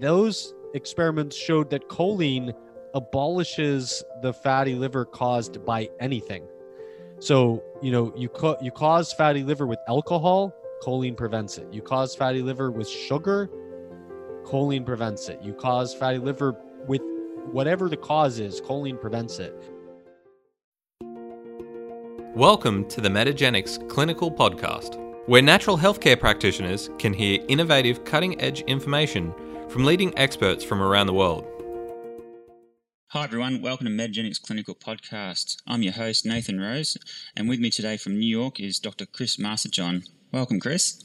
Those experiments showed that choline abolishes the fatty liver caused by anything. So, you know, you co- you cause fatty liver with alcohol, choline prevents it. You cause fatty liver with sugar, choline prevents it. You cause fatty liver with whatever the cause is, choline prevents it. Welcome to the Metagenics Clinical Podcast, where natural healthcare practitioners can hear innovative, cutting edge information from leading experts from around the world. Hi, everyone. Welcome to Metagenics Clinical Podcast. I'm your host, Nathan Rose, and with me today from New York is Dr. Chris Masterjohn. Welcome, Chris.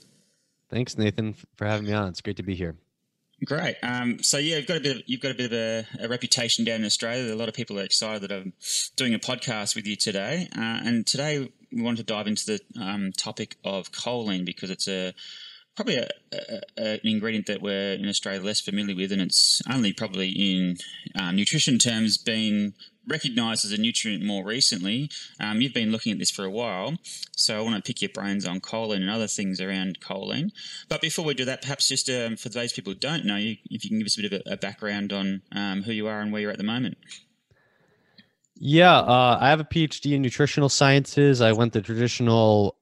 Thanks, Nathan, for having me on. It's great to be here. Great. Um, so yeah, you've got a bit. Of, you've got a bit of a, a, reputation down in Australia. A lot of people are excited that I'm doing a podcast with you today. Uh, and today we wanted to dive into the um, topic of choline because it's a probably a, a, an ingredient that we're in Australia less familiar with, and it's only probably in um, nutrition terms been recognised as a nutrient more recently. Um, you've been looking at this for a while, so I want to pick your brains on choline and other things around choline. But before we do that, perhaps just um, for those people who don't know you, if you can give us a bit of a, a background on um, who you are and where you're at the moment. Yeah, uh, I have a PhD in nutritional sciences. I went the traditional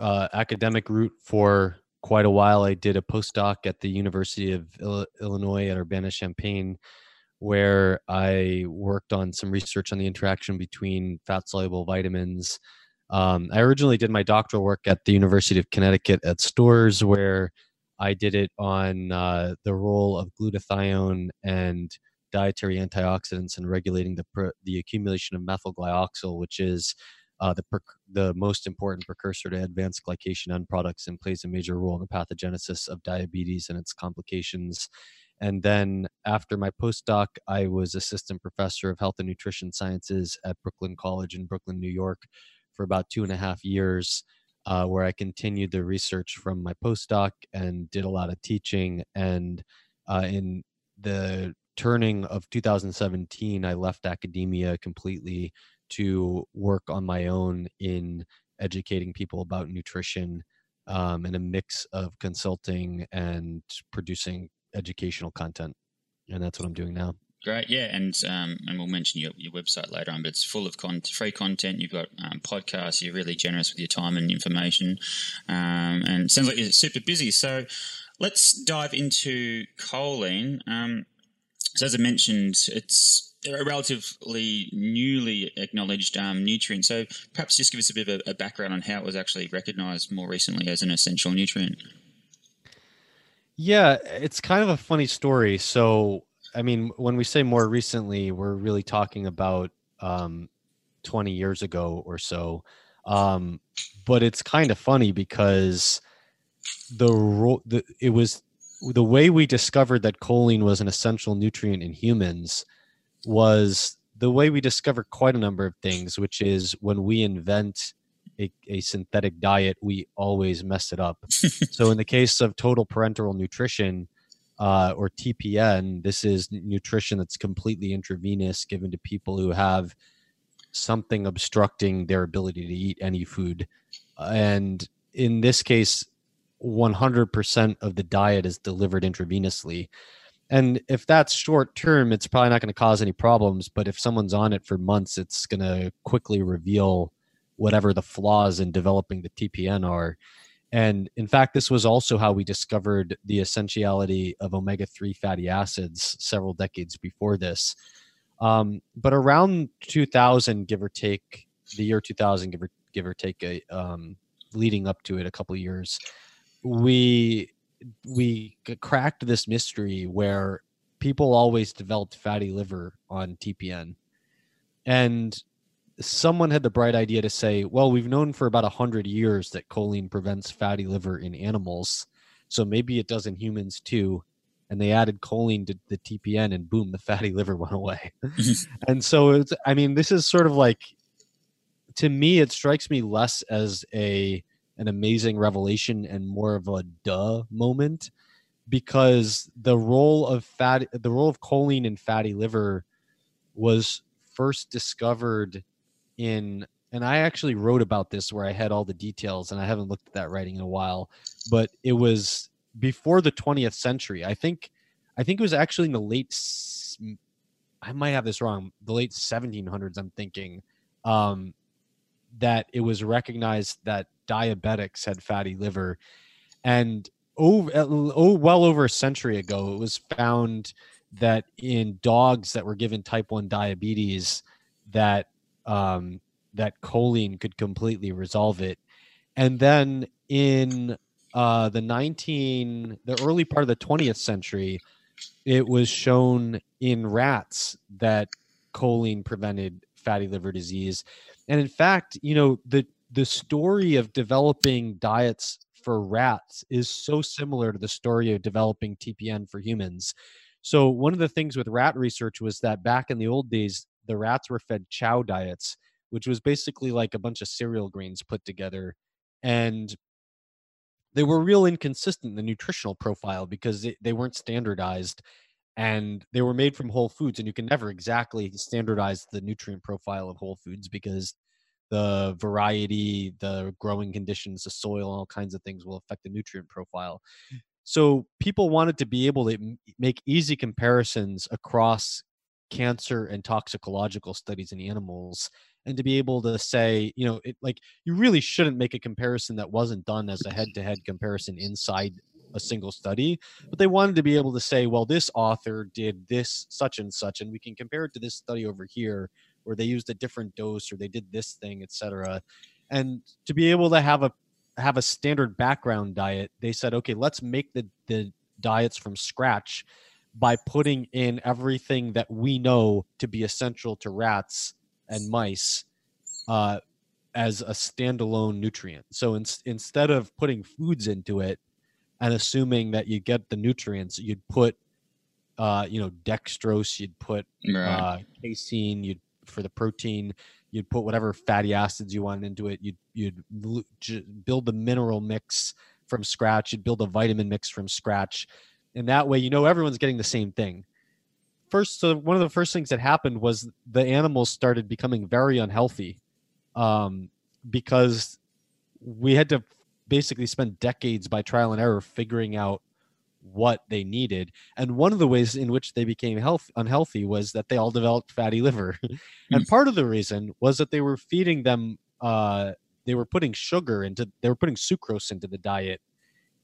uh, academic route for quite a while. I did a postdoc at the University of Illinois at Urbana Champaign, where I worked on some research on the interaction between fat soluble vitamins. Um, I originally did my doctoral work at the University of Connecticut at Storrs, where I did it on uh, the role of glutathione and dietary antioxidants and regulating the the accumulation of methyl glyoxal, which is uh, the per- the most important precursor to advanced glycation end products and plays a major role in the pathogenesis of diabetes and its complications. And then after my postdoc, I was assistant professor of health and nutrition sciences at Brooklyn College in Brooklyn, New York, for about two and a half years, uh, where I continued the research from my postdoc and did a lot of teaching. And uh, in the turning of 2017, I left academia completely to work on my own in educating people about nutrition um, and a mix of consulting and producing educational content. And that's what I'm doing now. Great, yeah, and um, and we'll mention your, your website later on, but it's full of con- free content. You've got um, podcasts. You're really generous with your time and information, um, and sounds like you're super busy. So let's dive into choline. So as I mentioned, it's a relatively newly acknowledged um, nutrient. So perhaps just give us a bit of a, a background on how it was actually recognised more recently as an essential nutrient. Yeah, it's kind of a funny story. So, I mean, when we say more recently, we're really talking about um, 20 years ago or so. Um, but it's kind of funny because the, ro- the it was the way we discovered that choline was an essential nutrient in humans was the way we discover quite a number of things, which is when we invent a, a synthetic diet, we always mess it up. so, in the case of total parenteral nutrition, uh, or TPN, this is nutrition that's completely intravenous given to people who have something obstructing their ability to eat any food. And in this case, 100% of the diet is delivered intravenously. And if that's short term, it's probably not going to cause any problems. But if someone's on it for months, it's going to quickly reveal whatever the flaws in developing the TPN are. And in fact, this was also how we discovered the essentiality of omega 3 fatty acids several decades before this. Um, but around 2000, give or take, the year 2000, give or, give or take, a, um, leading up to it a couple years, we we cracked this mystery where people always developed fatty liver on TPN. And someone had the bright idea to say, well, we've known for about 100 years that choline prevents fatty liver in animals. So maybe it does in humans too. And they added choline to the TPN, and boom, the fatty liver went away. and so it's, I mean, this is sort of like, to me, it strikes me less as a an amazing revelation and more of a duh moment because the role of fat the role of choline in fatty liver was first discovered in and I actually wrote about this where I had all the details and I haven't looked at that writing in a while but it was before the 20th century I think I think it was actually in the late. I might have this wrong. The late 1700s. I'm thinking um, that it was recognized that diabetics had fatty liver, and over oh, well over a century ago, it was found that in dogs that were given type 1 diabetes that um, that choline could completely resolve it. And then in uh, the 19 the early part of the 20th century it was shown in rats that choline prevented fatty liver disease. And in fact you know the the story of developing diets for rats is so similar to the story of developing TPN for humans. So one of the things with rat research was that back in the old days, the rats were fed chow diets, which was basically like a bunch of cereal grains put together, and they were real inconsistent in the nutritional profile because they, weren't standardized and they were made from whole foods and you can never exactly standardize the nutrient profile of whole foods because the variety the growing conditions the soil all kinds of things will affect the nutrient profile. Mm. So people wanted to be able to make easy comparisons across cancer and toxicological studies in animals and to be able to say you know it like you really shouldn't make a comparison that wasn't done as a head-to-head comparison inside a single study but they wanted to be able to say well this author did this such and such and we can compare it to this study over here where they used a different dose or they did this thing etc and to be able to have a have a standard background diet, they said, okay, let's make the, the diets from scratch by putting in everything that we know to be essential to rats and mice uh, as a standalone nutrient. So in, instead of putting foods into it and assuming that you get the nutrients, you'd put, uh, you know, dextrose, you'd put right. uh, casein, you'd for the protein, you'd put whatever fatty acids you wanted into it. You'd you'd build the mineral mix from scratch. You'd build a vitamin mix from scratch. And that way you know everyone's getting the same thing. First so one of the first things that happened was the animals started becoming very unhealthy um, because we had to basically spend decades by trial and error figuring out what they needed. And one of the ways in which they became health unhealthy was that they all developed fatty liver. and hmm. part of the reason was that they were feeding them uh, they were putting sugar into they were putting sucrose into the diet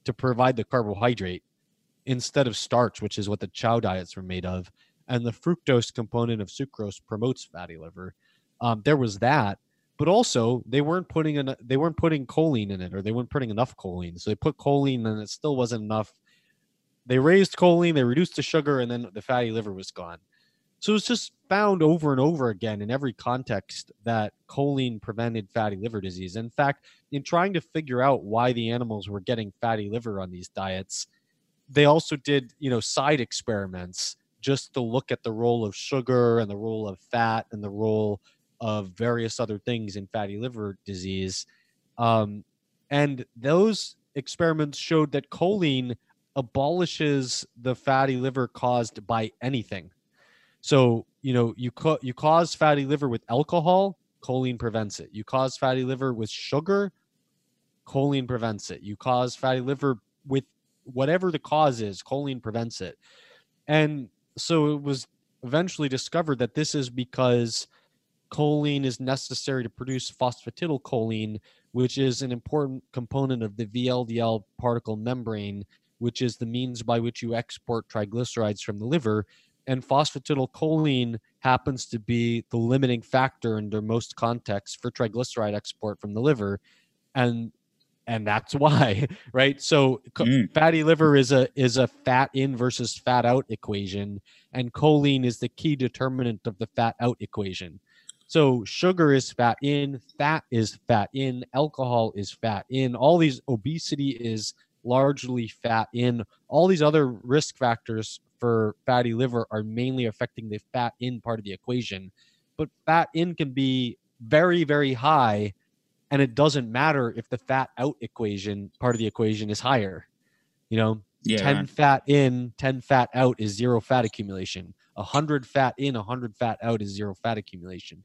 to provide the carbohydrate instead of starch, which is what the chow diets were made of. And the fructose component of sucrose promotes fatty liver. Um, there was that, but also they weren't putting in, they weren't putting choline in it, or they weren't putting enough choline. So they put choline, and it still wasn't enough they raised choline, they reduced the sugar, and then the fatty liver was gone. So it's just found over and over again in every context that choline prevented fatty liver disease. In fact, in trying to figure out why the animals were getting fatty liver on these diets, they also did, you know, side experiments just to look at the role of sugar and the role of fat and the role of various other things in fatty liver disease. Um, and those experiments showed that choline abolishes the fatty liver caused by anything. So, you know, you co- you cause fatty liver with alcohol, choline prevents it. You cause fatty liver with sugar, choline prevents it. You cause fatty liver with whatever the cause is, choline prevents it. And so it was eventually discovered that this is because choline is necessary to produce phosphatidylcholine, which is an important component of the VLDL particle membrane which is the means by which you export triglycerides from the liver. And phosphatidylcholine happens to be the limiting factor under most contexts for triglyceride export from the liver. And and that's why, right? So mm. fatty liver is a is a fat in versus fat out equation, and choline is the key determinant of the fat out equation. So sugar is fat in, fat is fat in, alcohol is fat in. All these obesity is largely fat in. All these other risk factors for fatty liver are mainly affecting the fat in part of the equation. But fat in can be very, very high, and it doesn't matter if the fat out equation part of the equation is higher. You know, yeah. 10 fat in, 10 fat out is zero fat accumulation. 100 fat in, 100 fat out is zero fat accumulation.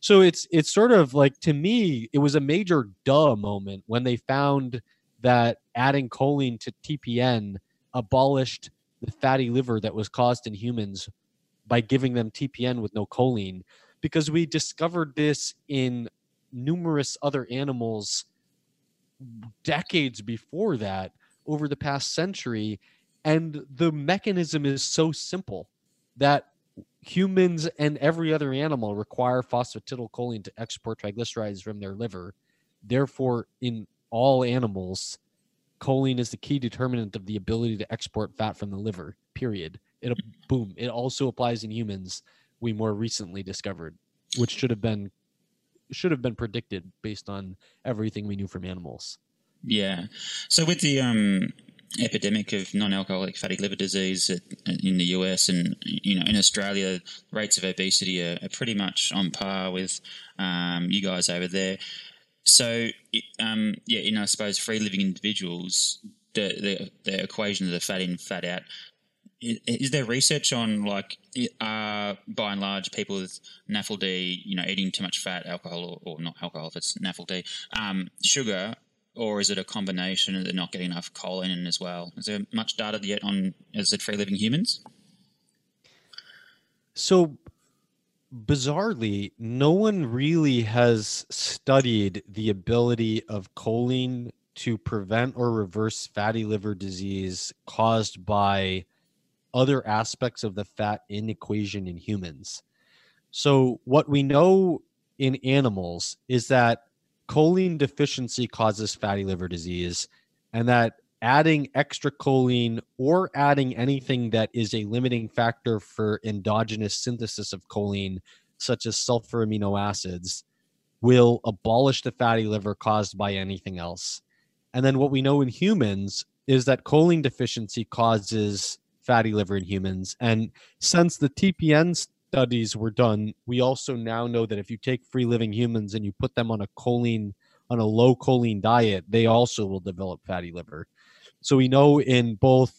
So it's it's sort of like to me it was a major duh moment when they found that adding choline to TPN abolished the fatty liver that was caused in humans by giving them TPN with no choline. Because we discovered this in numerous other animals decades before that over the past century and the mechanism is so simple that humans and every other animal require phosphatidylcholine to export triglycerides from their liver. Therefore in all animals choline is the key determinant of the ability to export fat from the liver period. It boom it also applies in humans we more recently discovered which should have been should have been predicted based on everything we knew from animals. Yeah. So with the um epidemic of non-alcoholic fatty liver disease in the US and you know in Australia rates of obesity are, are pretty much on par with um, you guys over there so, um, yeah, in I suppose free living individuals, the, the, the equation of the fat in, fat out. Is, there research on like are by and large people with NAFLD, you know, eating too much fat, alcohol, or, or not alcohol if it's NAFLD, um, sugar, or is it a combination of they're not getting enough choline in as well? Is there much data yet on is it free living humans? So bizarrely, no one really has studied the ability of choline to prevent or reverse fatty liver disease caused by other aspects of the fat in equation in humans. So, what we know in animals is that choline deficiency causes fatty liver disease, and that adding extra choline or adding anything that is a limiting factor for endogenous synthesis of choline, such as sulfur amino acids, will abolish the fatty liver caused by anything else. And then what we know in humans is that choline deficiency causes fatty liver in humans. And since the TPN studies were done, we also now know that if you take free living humans and you put them on a choline on a low choline diet, they also will develop fatty liver. So we know in both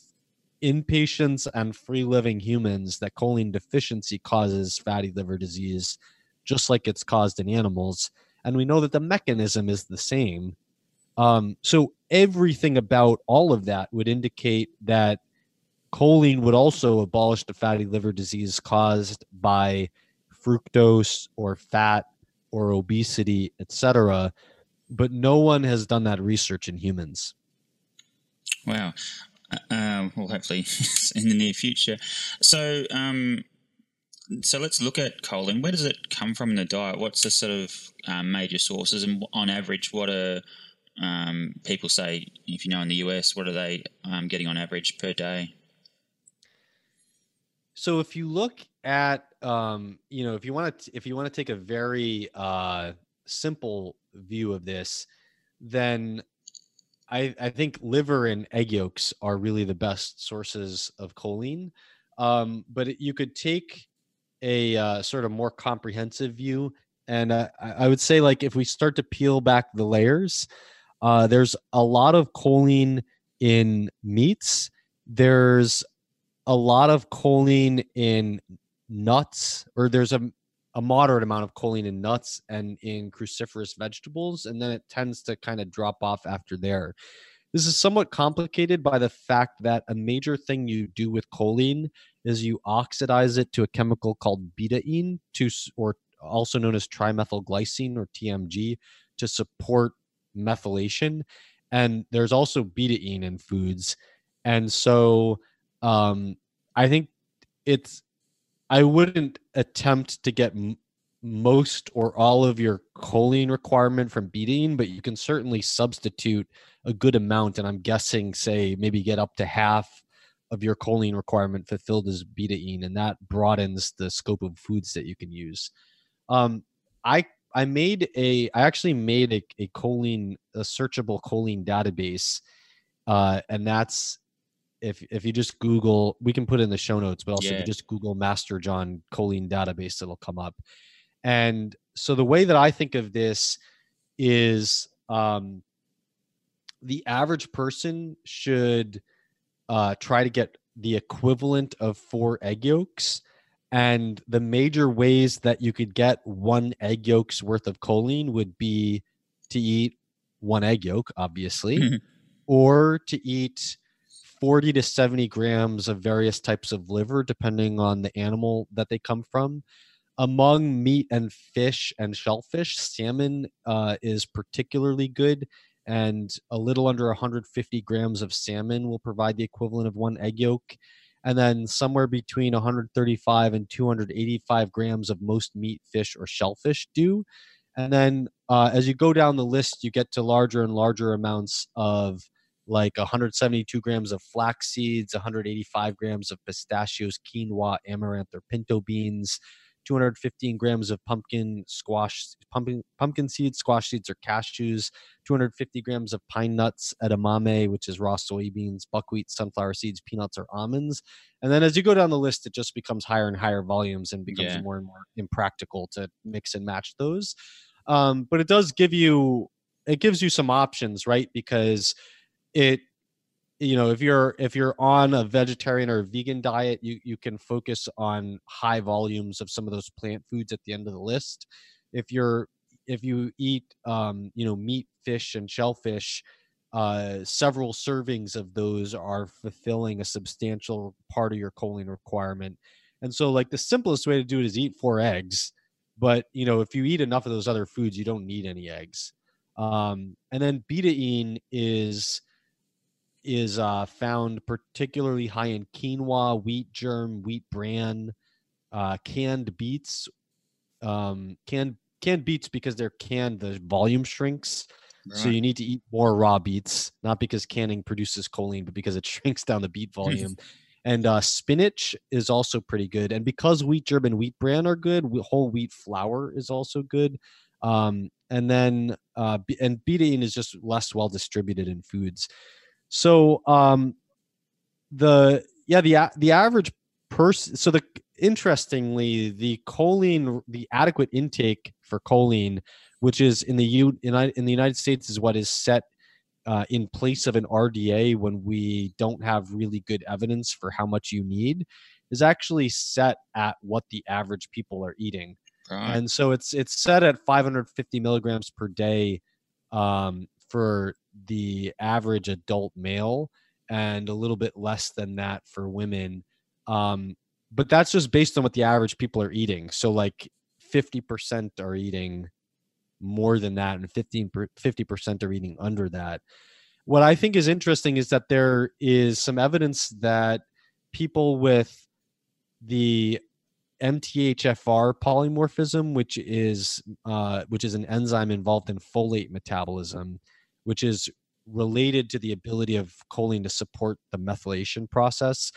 inpatients and free living humans that choline deficiency causes fatty liver disease, just like it's caused in animals. And we know that the mechanism is the same. Um, so everything about all of that would indicate that choline would also abolish the fatty liver disease caused by fructose or fat or obesity, etc. But no one has done that research in humans. Wow. Uh, um, well, hopefully in the near future. So, um, so let's look at choline. Where does it come from in the diet? What's the sort of um, major sources, and on average, what are um, people say? If you know in the US, what are they um, getting on average per day? So, if you look at, um, you know, if you want to, if you want to take a very uh, simple view of this, then I, I think liver and egg yolks are really the best sources of choline. Um, but you could take a uh, sort of more comprehensive view. And uh, I would say, like, if we start to peel back the layers, uh, there's a lot of choline in meats. There's a lot of choline in nuts, or there's a a moderate amount of choline in nuts and in cruciferous vegetables, and then it tends to kind of drop off after there. This is somewhat complicated by the fact that a major thing you do with choline is you oxidize it to a chemical called betaine, to or also known as trimethylglycine or TMG, to support methylation. And there's also betaine in foods, and so um, I think it's I wouldn't attempt to get m- most or all of your choline requirement from betaine, but you can certainly substitute a good amount. And I'm guessing, say, maybe get up to half of your choline requirement fulfilled as betaine, and that broadens the scope of foods that you can use. Um, I I made a I actually made a, a choline a searchable choline database, uh, and that's if if you just Google, we can put in the show notes, but also yeah. if you just Google Masterjohn choline database, it'll come up. And so the way that I think of this is um, the average person should uh, try to get the equivalent of four egg yolks. And the major ways that you could get one egg yolk's worth of choline would be to eat one egg yolk, obviously, or to eat 40 to 70 grams of various types of liver, depending on the animal that they come from. Among meat and fish and shellfish, salmon uh, is particularly good, and a little under 150 grams of salmon will provide the equivalent of one egg yolk. And then somewhere between 135 and 285 grams of most meat, fish, or shellfish do. And then uh, as you go down the list, you get to larger and larger amounts of like 172 grams of flax seeds, 185 grams of pistachios, quinoa, amaranth, or pinto beans, 215 grams of pumpkin squash, pumpkin pumpkin seeds, squash seeds, or cashews, 250 grams of pine nuts, edamame, which is raw soybeans, buckwheat, sunflower seeds, peanuts, or almonds. And then as you go down the list, it just becomes higher and higher volumes and becomes Yeah. more and more impractical to mix and match those. Um, but it does give you it gives you some options, right? Because it you know if you're if you're on a vegetarian or vegan diet you you can focus on high volumes of some of those plant foods at the end of the list. If you're if you eat um you know meat fish and shellfish uh several servings of those are fulfilling a substantial part of your choline requirement. And so like the simplest way to do it is eat four eggs but you know if you eat enough of those other foods you don't need any eggs. Um and then betaine is is uh, found particularly high in quinoa, wheat germ, wheat bran, uh, canned beets. Um, canned canned beets because they're canned, the volume shrinks, so you need to eat more raw beets. Not because canning produces choline, but because it shrinks down the beet volume. and uh, spinach is also pretty good, and because wheat germ and wheat bran are good, whole wheat flour is also good. Um, and then uh, and betaine is just less well distributed in foods. So um the yeah the the average person so the interestingly the choline the adequate intake for choline which is in the U, in, in the United States is what is set uh, in place of an RDA when we don't have really good evidence for how much you need is actually set at what the average people are eating right. and so it's it's set at 550 milligrams per day um, for the average adult male and a little bit less than that for women um, but that's just based on what the average people are eating. So like 50% are eating more than that and 15 50% are eating under that. What i think is interesting is that there is some evidence that people with the MTHFR polymorphism, which is uh, which is an enzyme involved in folate metabolism, which is related to the ability of choline to support the methylation process.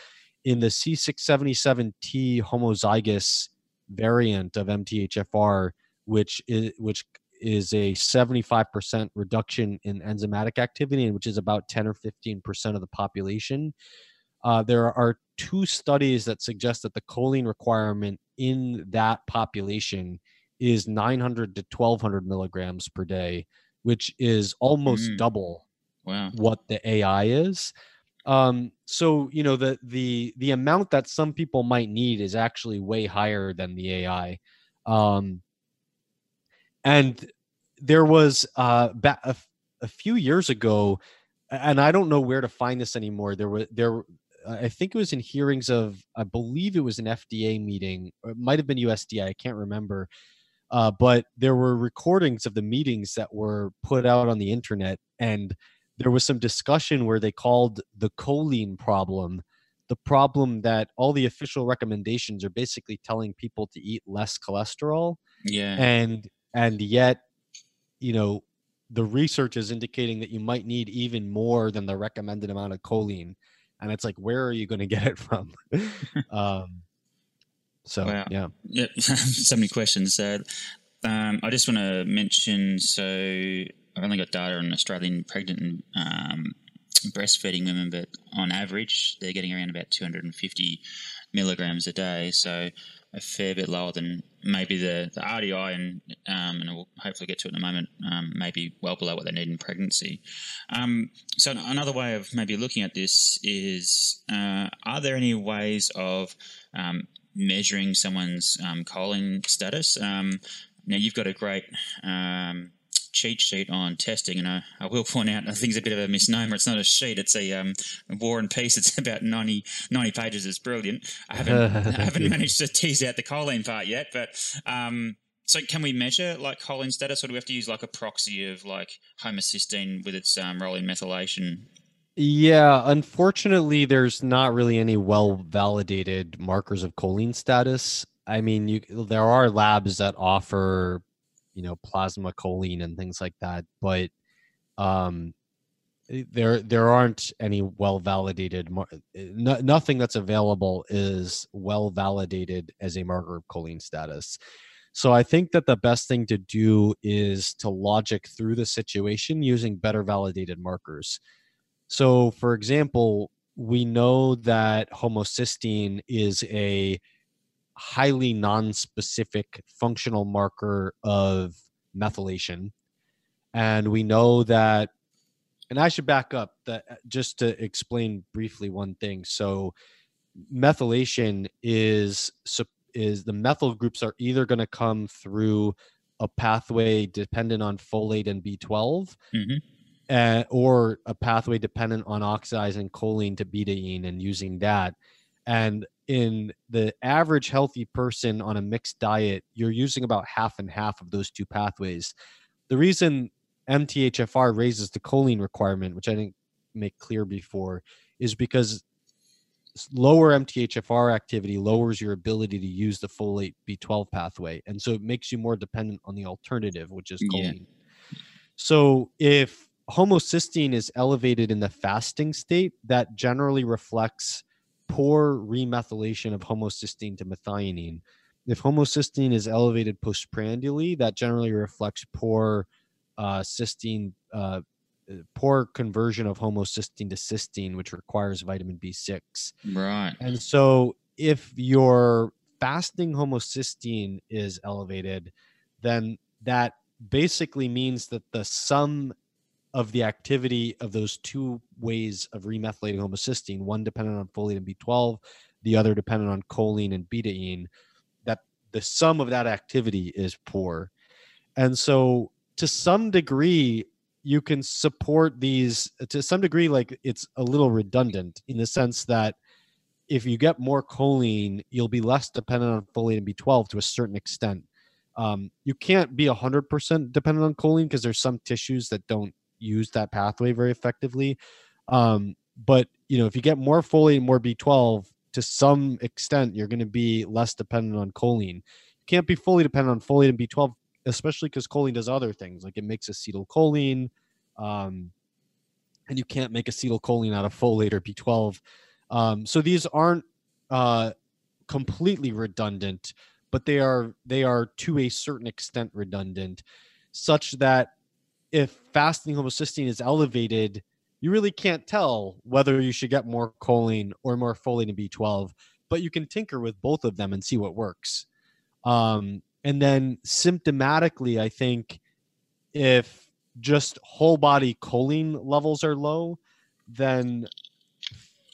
In the C677T homozygous variant of MTHFR, which is which is a 75% reduction in enzymatic activity, which is about 10 or 15% of the population. Uh, there are two studies that suggest that the choline requirement in that population is 900 to 1200 milligrams per day, which is almost Mm. double wow. what the AI is. Um, so you know the the the amount that some people might need is actually way higher than the AI. Um, and there was uh, ba- a, a few years ago, and I don't know where to find this anymore. There were there, I think it was in hearings of, I believe it was an FDA meeting, it might have been USDA. I can't remember. Uh, but there were recordings of the meetings that were put out on the internet, and there was some discussion where they called the choline problem the problem that all the official recommendations are basically telling people to eat less cholesterol Yeah. and and yet you know the research is indicating that you might need even more than the recommended amount of choline and it's like where are you going to get it from um so Wow. yeah Yeah, so many questions. So, um, I just want to mention. So, I've only got data on Australian pregnant and um, breastfeeding women, but on average, they're getting around about 250 milligrams a day. So, a fair bit lower than maybe the, the RDI, and um, and we'll hopefully get to it in a moment. Um, maybe well below what they need in pregnancy. Um, so, another way of maybe looking at this is: uh, Are there any ways of um, measuring someone's um, choline status. Um, now you've got a great um, cheat sheet on testing, and I, I will point out I think it's a bit of a misnomer. It's not a sheet; it's a um, War and Peace. It's about 90, 90 pages. It's brilliant. I haven't I haven't managed to tease out the choline part yet, but um, so can we measure like choline status, or do we have to use like a proxy of like homocysteine with its um, role in methylation? Yeah, unfortunately, there's not really any well validated markers of choline status. I mean, you there are labs that offer, you know, plasma choline and things like that, but um, eh, there there aren't any well validated. Eh, no, nothing that's available is well validated as a marker of choline status. So I think that the best thing to do is to logic through the situation using better validated markers. So, for example, we know that homocysteine is a highly non-specific functional marker of methylation and we know that and i should back up that uh, just to explain briefly one thing so methylation is is the methyl groups are either going to come through a pathway dependent on folate and b12 mm-hmm. Uh, or a pathway dependent on oxidizing choline to betaine and using that and in the average healthy person on a mixed diet, you're using about half and half of those two pathways. The reason MTHFR raises the choline requirement, which I didn't make clear before, is because lower MTHFR activity lowers your ability to use the folate B12 pathway. And so it makes you more dependent on the alternative, which is choline. Yeah. So if homocysteine is elevated in the fasting state, that generally reflects poor remethylation of homocysteine to methionine. If homocysteine is elevated postprandially, that generally reflects poor uh, cysteine, uh, poor conversion of homocysteine to cysteine, which requires vitamin B6. Right. And so if your fasting homocysteine is elevated, then that basically means that the sum of the activity of those two ways of remethylating homocysteine, one dependent on folate and B12, the other dependent on choline and betaine, that the sum of that activity is poor. And so to some degree, you can support these to some degree, like it's a little redundant in the sense that if you get more choline, you'll be less dependent on folate and B12 to a certain extent. Um, you can't be 100% dependent on choline because there's some tissues that don't use that pathway very effectively. Um, but you know, if you get more folate, and more B12, to some extent, you're going to be less dependent on choline. You can't be fully dependent on folate and B12, especially because choline does other things, like it makes acetylcholine, um, and you can't make acetylcholine out of folate or B12. Um, so these aren't uh, completely redundant, but they are they are to a certain extent redundant, such that if fasting homocysteine is elevated, you really can't tell whether you should get more choline or more folate and B12, but you can tinker with both of them and see what works. Um, and then symptomatically, I think if just whole body choline levels are low, then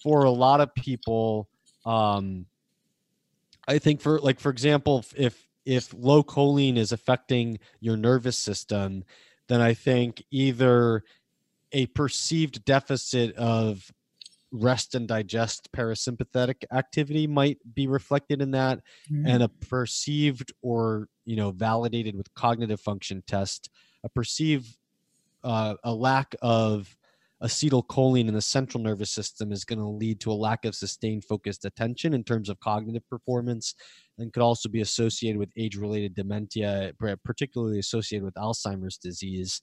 for a lot of people, um, I think for like for example, if if low choline is affecting your nervous system, then I think either a perceived deficit of rest and digest parasympathetic activity might be reflected in that mm-hmm. and a perceived or you know validated with cognitive function test a perceived uh, a lack of acetylcholine in the central nervous system is going to lead to a lack of sustained focused attention in terms of cognitive performance and could also be associated with age related dementia, particularly associated with Alzheimer's disease.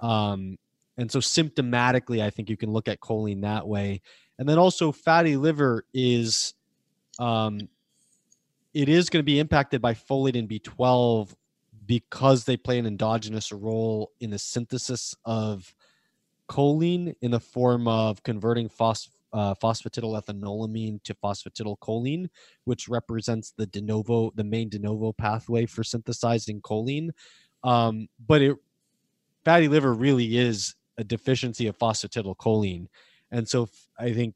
Um, and so, symptomatically, I think you can look at choline that way. And then also, fatty liver is. Um, it is going to be impacted by folate and B12 because they play an endogenous role in the synthesis of choline in the form of converting phos- uh, phosphatidylethanolamine to phosphatidylcholine, which represents the de novo, the main de novo pathway for synthesizing choline. Um, but it, fatty liver really is a deficiency of phosphatidylcholine, and so I think,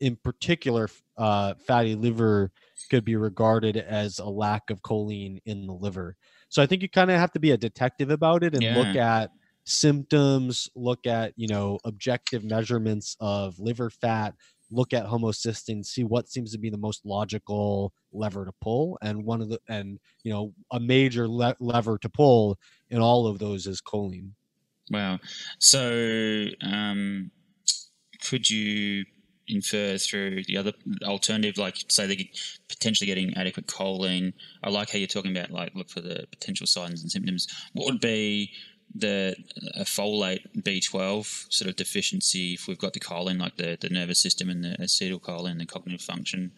in particular, uh, fatty liver could be regarded as a lack of choline in the liver. So I think you kind of have to be a detective about it and Yeah. look at symptoms, look at, you know, objective measurements of liver fat, look at homocysteine, see what seems to be the most logical lever to pull. And one of the, and, you know, a major le- lever to pull in all of those is choline. Wow. So, um, could you infer through the other alternative, like say they're potentially getting adequate choline? I like how you're talking about like look for the potential signs and symptoms. What would be the a folate B12 sort of deficiency if we've got the choline, like the, the nervous system and the acetylcholine, the cognitive function?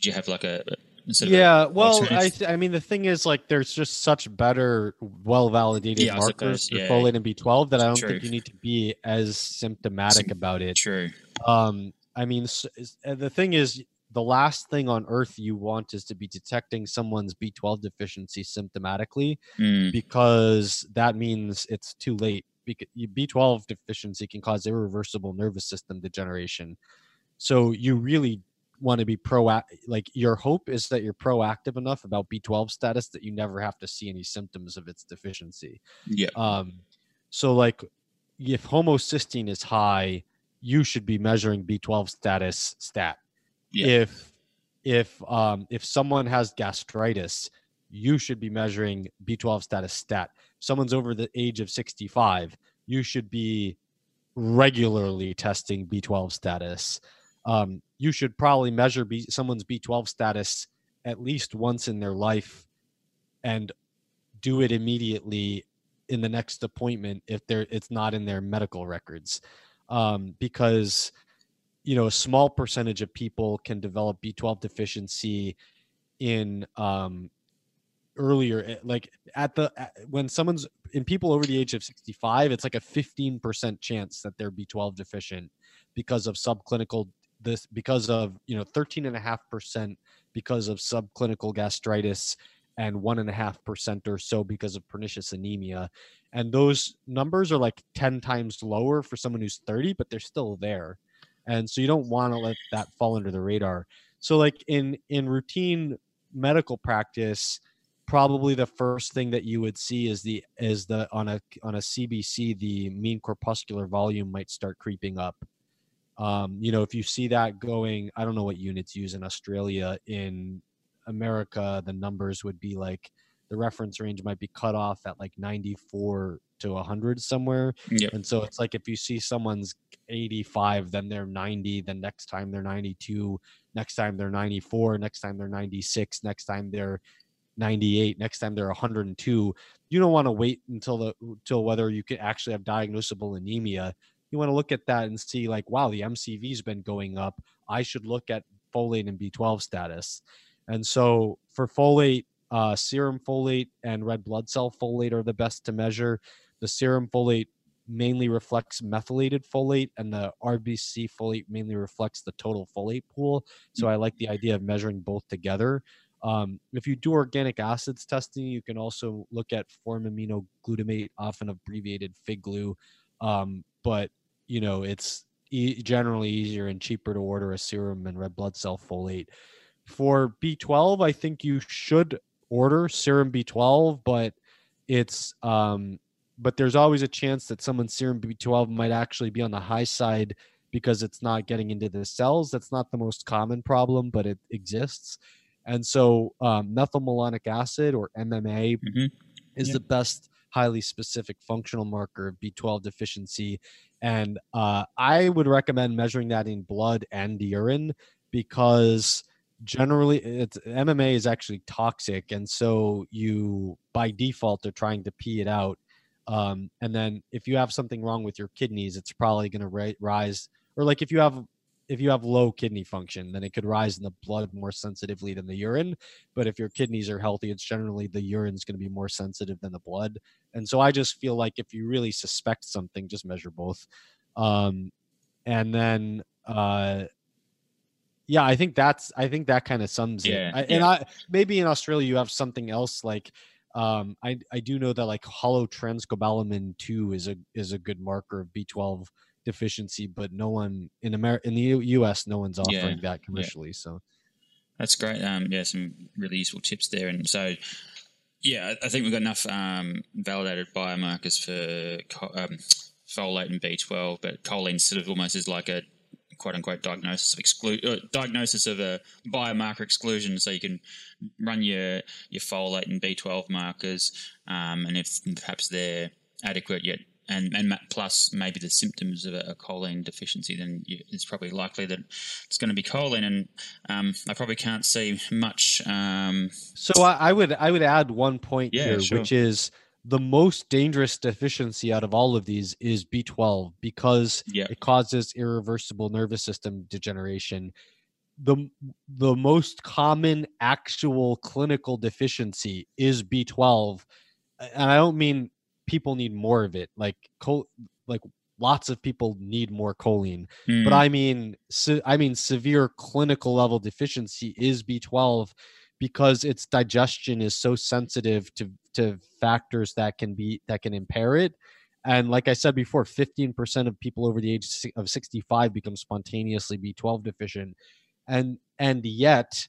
Do you have like a, a sort of yeah well i th- i mean the thing is like there's just such better well validated Yeah, markers suppose, for yeah. folate and b12 that i don't True. think you need to be as symptomatic Sym- about it True. um i mean s- is- uh, the thing is the last thing on earth you want is to be detecting someone's b12 deficiency symptomatically Mm, because that means it's too late because b12 deficiency can cause irreversible nervous system degeneration. So you really want to be proactive like your hope is that you're proactive enough about b12 status that you never have to see any symptoms of its deficiency. Yeah. um so like if homocysteine is high you should be measuring b12 status stat Yeah. if if um if someone has gastritis you should be measuring b12 status stat. Someone's over the age of 65 you should be regularly testing b12 status. Um you should probably measure B, someone's b12 status at least once in their life and do it immediately in the next appointment if they're it's not in their medical records. Um, because you know a small percentage of people can develop b12 deficiency in um, earlier eh, like at the at, when someone's in people over the age of 65 it's like a 15% chance that they're b12 deficient because of subclinical this because of you know 13.5% because of subclinical gastritis and one and a half percent or so because of pernicious anemia. And those numbers are like 10 times lower for someone who's 30, but they're still there. And so you don't want to let that fall under the radar. So like in in routine medical practice, probably the first thing that you would see is the is the on a on a CBC the mean corpuscular volume might start creeping up. Um, you know, if you see that going, I don't know what units use in Australia. In America, the numbers would be like the reference range might be cut off at like 94 to 100 somewhere. Yep. And so it's like if you see someone's 85, then they're 90, then next time they're 92, next time they're 94, next time they're 96, next time they're 98, next time they're 102. You don't want to wait until the until whether you can actually have diagnosable anemia. You want to look at that and see like, wow, the MCV's been going up. I should look at folate and B12 status. And so for folate, uh, serum folate and red blood cell folate are the best to measure. The serum folate mainly reflects methylated folate, and the RBC folate mainly reflects the total folate pool. So I like the idea of measuring both together. Um, if you do organic acids testing, you can also look at form amino glutamate, often abbreviated FIGLU. Um, but you know, it's e- generally easier and cheaper to order a serum and red blood cell folate. For B12, I think you should order serum B12, but it's um, but there's always a chance that someone's serum B12 might actually be on the high side because it's not getting into the cells. That's not the most common problem, but it exists. And so, um, methylmalonic acid or MMA Mhm. is Yeah. the best highly specific functional marker of B12 deficiency. And uh, I would recommend measuring that in blood and urine because generally it's MMA is actually toxic. And so you, by default, are trying to pee it out. Um, and then if you have something wrong with your kidneys, it's probably going to ri- rise. Or like if you have if you have low kidney function, then it could rise in the blood more sensitively than the urine. But if your kidneys are healthy, it's generally the urine's going to be more sensitive than the blood. And so I just feel like if you really suspect something, just measure both. Um, and then, uh, yeah, I think that's I think that kind of sums Yeah, it. I, And. I maybe in Australia you have something else like um, I I do know that like holotranscobalamin two is a is a good marker of B12 deficiency, but no one in America in the U- U.S. no one's offering Yeah, that commercially. So That's great. Um, yeah, some really useful tips there. And so, yeah, I think we've got enough um, validated biomarkers for co- um, folate and B12, but choline sort of almost is like a quote unquote diagnosis of exclu- uh, diagnosis of a biomarker exclusion. So you can run your your folate and B12 markers, um, and if perhaps they're adequate yet. And, and plus maybe the symptoms of a, a choline deficiency, then you, it's probably likely that it's going to be choline. And um, I probably can't see much. Um, So I, I would I would add one point Yeah, here, sure. which is the most dangerous deficiency out of all of these is B12 because yeah, it causes irreversible nervous system degeneration. The the most common actual clinical deficiency is B12, and I don't mean people need more of it. Like chol- like lots of people need more choline but Mm, I mean, se- I mean, severe clinical level deficiency is B12 because its digestion is so sensitive to to factors that can be that can impair it. And like I said before, 15% of people over the age of 65 become spontaneously B12 deficient, and and yet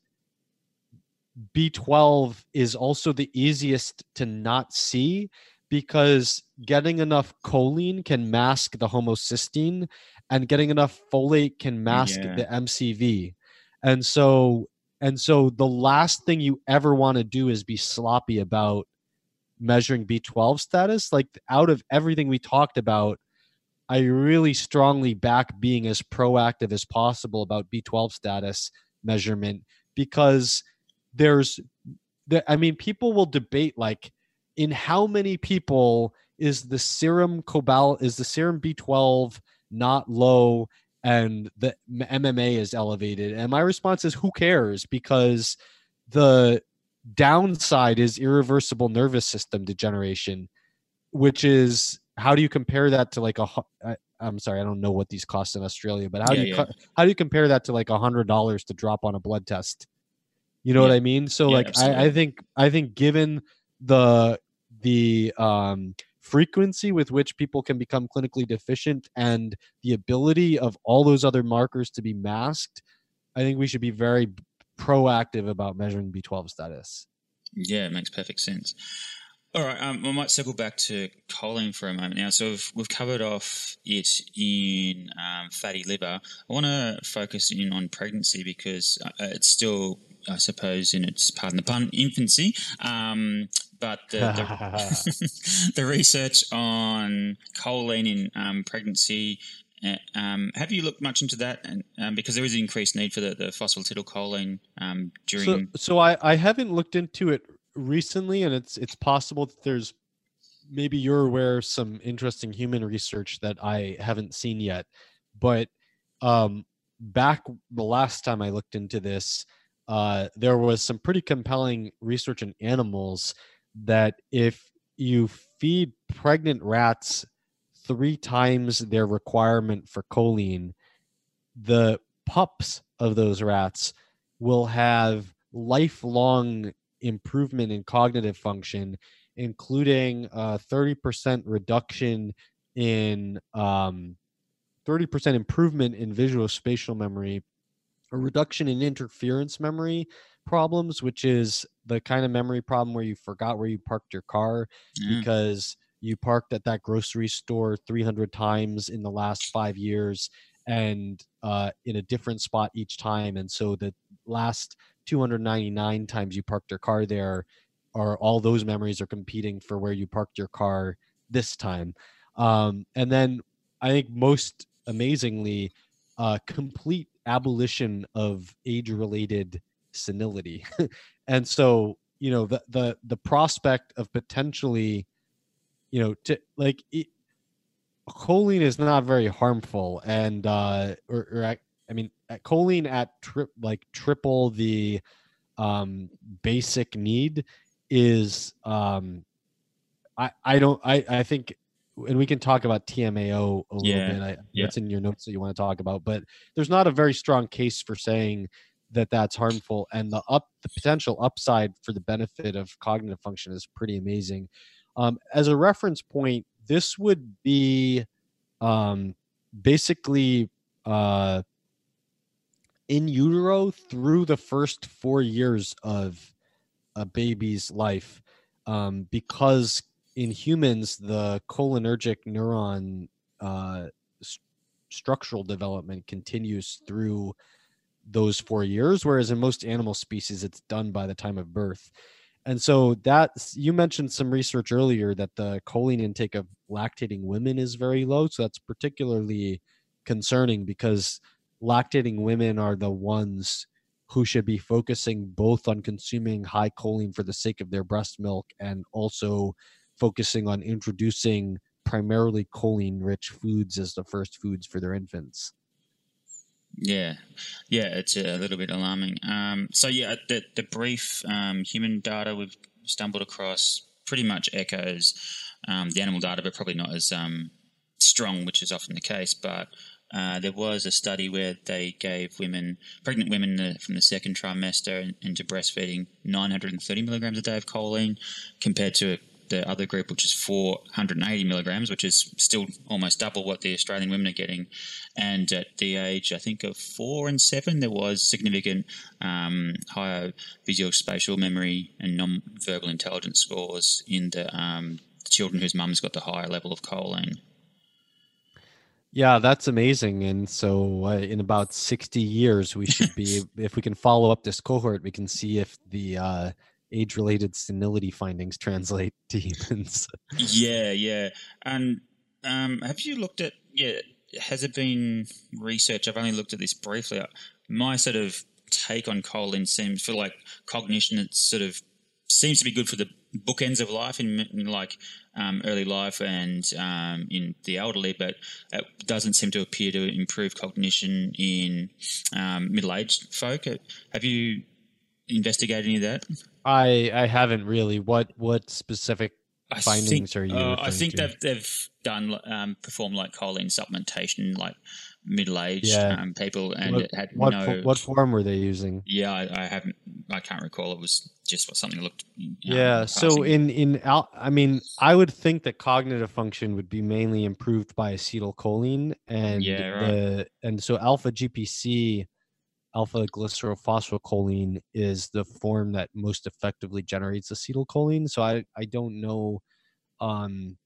B12 is also the easiest to not see because getting enough choline can mask the homocysteine and getting enough folate can mask Yeah. the MCV. And so and so the last thing you ever want to do is be sloppy about measuring B12 status. Like out of everything we talked about, I really strongly back being as proactive as possible about B12 status measurement because there's the I mean people will debate like in how many people is the serum cobalt is the serum B12 not low and the MMA is elevated. And my response is who cares? Because the downside is irreversible nervous system degeneration which is how do you compare that to like a I, I'm sorry I don't know what these cost in Australia but how do you yeah. how do you compare that to like a hundred dollars to drop on a blood test? You know what I mean? So Yeah, like I, I think I think given the the um frequency with which people can become clinically deficient and the ability of all those other markers to be masked I think we should be very proactive about measuring B12 status yeah, it makes perfect sense. All right, um, I might circle back to choline for a moment now. So we've, we've covered off it in um, fatty liver. I want to focus in on pregnancy because uh, it's still, I suppose, in its pardon the pun, infancy. Um, but the, the, the research on choline in um, pregnancy. Uh, um, have you looked much into that? And um, because there is an increased need for the, the phosphatidylcholine um, so, during. so I, I haven't looked into it recently and it's it's possible that there's maybe you're aware of some interesting human research that I haven't seen yet but um back the last time I looked into this uh there was some pretty compelling research in animals that if you feed pregnant rats three times their requirement for choline the pups of those rats will have lifelong improvement in cognitive function, including a 30% reduction in um, 30% improvement in visual spatial memory, a reduction in interference memory problems, which is the kind of memory problem where you forgot where you parked your car Yeah. because you parked at that grocery store 300 times in the last five years and uh, in a different spot each time. And so the last 299 times you parked your car there are all those memories are competing for where you parked your car this time. Um, and then I think most amazingly, uh, complete abolition of age-related senility. and so, you know, the the the prospect of potentially, you know, to like it, choline is not very harmful, and uh, or, or I, I mean, at choline at tri- like triple the um, basic need is um, I I don't I I think and we can talk about TMAO a little Yeah, bit. I, yeah. That's in your notes that you want to talk about, but there's not a very strong case for saying that that's harmful, and the up the potential upside for the benefit of cognitive function is pretty amazing. Um, as a reference point, this would be um, basically uh, in utero through the first four years of a baby's life um, because in humans the cholinergic neuron uh, st- structural development continues through those four years whereas in most animal species it's done by the time of birth and so that you mentioned some research earlier that the choline intake of lactating women is very low so that's particularly concerning because lactating women are the ones who should be focusing both on consuming high choline for the sake of their breast milk and also focusing on introducing primarily choline rich foods as the first foods for their infants. Yeah, yeah, it's a little bit alarming. Um, so yeah, the the brief um, human data we've stumbled across pretty much echoes um, the animal data, but probably not as um, strong, which is often the case. But uh, there was a study where they gave women, pregnant women the, from the second trimester into breastfeeding 930 milligrams a day of choline compared to the other group, which is 480 milligrams, which is still almost double what the Australian women are getting. And at the age, I think, of four and seven, there was significant um, higher visual-spatial memory and non-verbal intelligence scores in the um, children whose mums got the higher level of choline. Yeah, that's amazing. And so, uh, in about 60 years, we should be, if we can follow up this cohort, we can see if the uh, age related senility findings translate to humans. yeah, yeah. And um, have you looked at, yeah, has it been research? I've only looked at this briefly. My sort of take on choline seems for like cognition, it sort of seems to be good for the bookends of life in, in like um, early life and um, in the elderly, but it doesn't seem to appear to improve cognition in um, middle-aged folk. Have you investigated any of that? I I haven't really. What what specific I findings think, are you? Uh, I think to? they've they've done um, performed like choline supplementation, like middle-aged Yeah. um, people, and what, it had what, no. fo- what form were they using? yeah, I, I haven't. I can't recall. It was just what something looked. um, Yeah. So in in al- I mean, I would think that cognitive function would be mainly improved by acetylcholine and Yeah, right. the and so alpha GPC, alpha glycerylphosphocholine is the form that most effectively generates acetylcholine. So I I don't know. Um,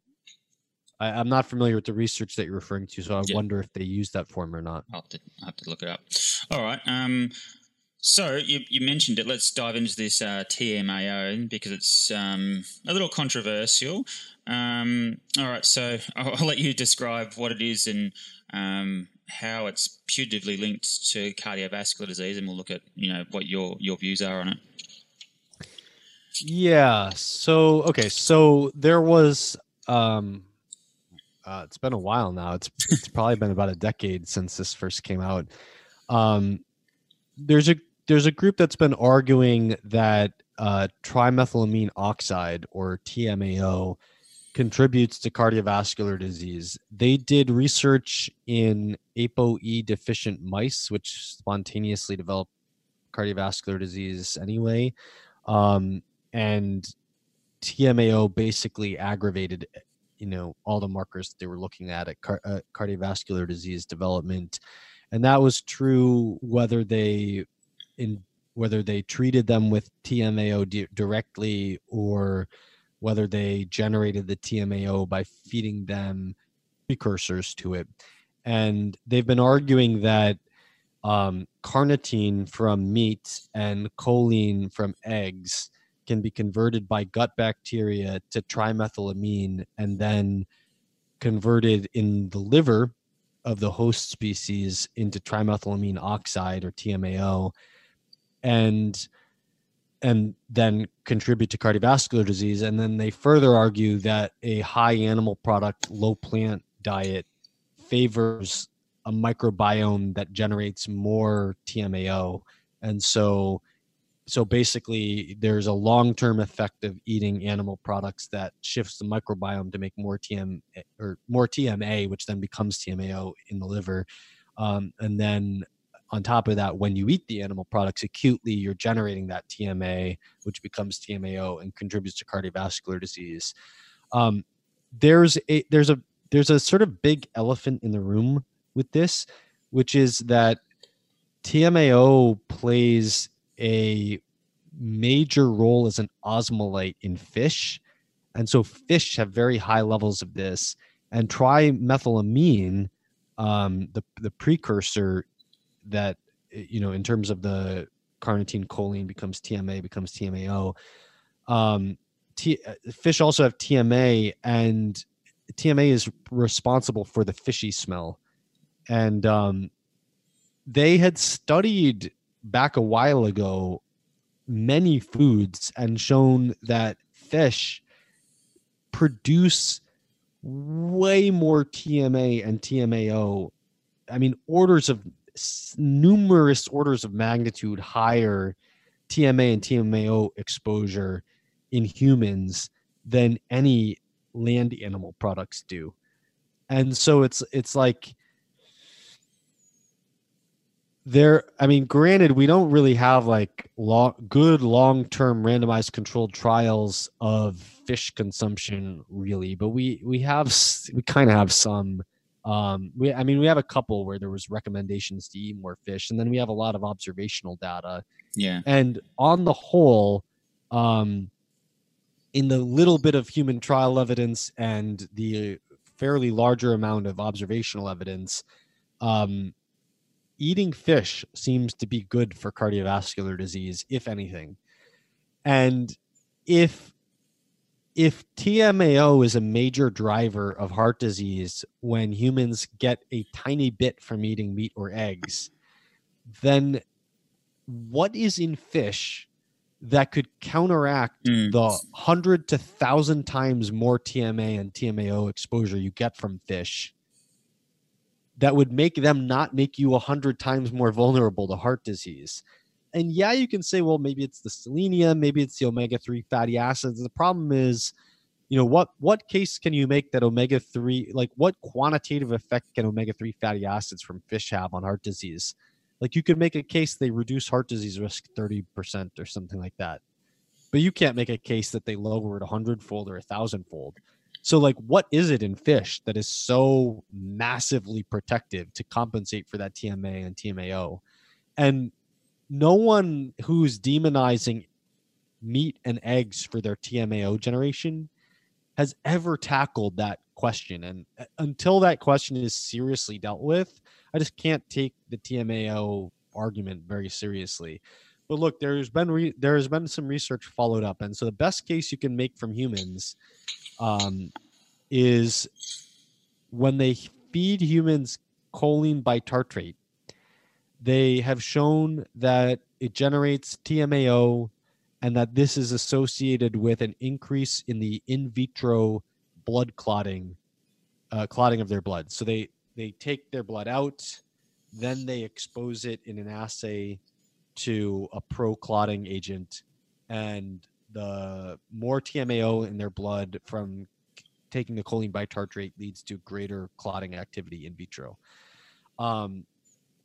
I, I'm not familiar with the research that you're referring to, so I Yeah. wonder if they use that form or not. I'll have to, I'll have to look it up. All right. Um, so you, you mentioned it. Let's dive into this uh, TMAO because it's um, a little controversial. Um, all right. So I'll, I'll let you describe what it is and um, how it's putatively linked to cardiovascular disease, and we'll look at you know what your your views are on it. Yeah. So okay. So there was um uh, it's been a while now. It's it's probably been about a decade since this first came out. Um there's a there's a group that's been arguing that uh trimethylamine oxide or TMAO contributes to cardiovascular disease. They did research in ApoE deficient mice which spontaneously develop cardiovascular disease anyway. Um and TMAO basically aggravated, you know, all the markers that they were looking at at car- uh, cardiovascular disease development, and that was true whether they in whether they treated them with TMAO di- directly or whether they generated the TMAO by feeding them precursors to it, and they've been arguing that um, carnitine from meat and choline from eggs can be converted by gut bacteria to trimethylamine and then converted in the liver of the host species into trimethylamine oxide or TMAO and and then contribute to cardiovascular disease. And then they further argue that a high animal product low plant diet favors a microbiome that generates more TMAO and so so basically there's a long-term effect of eating animal products that shifts the microbiome to make more tm or more tma which then becomes tmao in the liver. Um, and then on top of that when you eat the animal products acutely you're generating that tma which becomes tmao and contributes to cardiovascular disease um, there's a there's a there's a sort of big elephant in the room with this, which is that TMAO plays a major role as an osmolyte in fish. And so fish have very high levels of this. And trimethylamine, um, the, the precursor that, you know, in terms of the carnitine choline becomes TMA, becomes TMAO. Um, T- uh, fish also have TMA, and TMA is responsible for the fishy smell. And um, they had studied back a while ago many foods and shown that fish produce way more TMA and TMAO. I mean, orders of numerous orders of magnitude higher TMA and TMAO exposure in humans than any land animal products do. And so it's it's like there i mean granted we don't really have like long, good long-term randomized controlled trials of fish consumption really but we we have we kind of have some um we i mean we have a couple where there was recommendations to eat more fish and then we have a lot of observational data yeah and on the whole um in the little bit of human trial evidence and the fairly larger amount of observational evidence um eating fish seems to be good for cardiovascular disease, if anything. And if if TMAO is a major driver of heart disease when humans get a tiny bit from eating meat or eggs, then what is in fish that could counteract mm. the hundred to thousand times more TMA and TMAO exposure you get from fish that would make them not make you a hundred times more vulnerable to heart disease. And yeah, you can say, well, maybe it's the selenium, maybe it's the omega three fatty acids. The problem is, you know, what what case can you make that omega three, like what quantitative effect can omega three fatty acids from fish have on heart disease? Like you could make a case they reduce heart disease risk thirty percent or something like that, but you can't make a case that they lower it a hundredfold or a thousandfold. So, like, what is it in fish that is so massively protective to compensate for that TMA and TMAO? And no one who's demonizing meat and eggs for their TMAO generation has ever tackled that question. And uh, until that question is seriously dealt with, I just can't take the TMAO argument very seriously. But look, there's been re- there has been some research followed up, and so the best case you can make from humans um, is when they feed humans choline bitartrate, they have shown that it generates TMAO and that this is associated with an increase in the in vitro blood clotting, uh, clotting of their blood. So they they take their blood out, then they expose it in an assay to a pro clotting agent, and the more TMAO in their blood from taking the choline bitartrate leads to greater clotting activity in vitro. Um,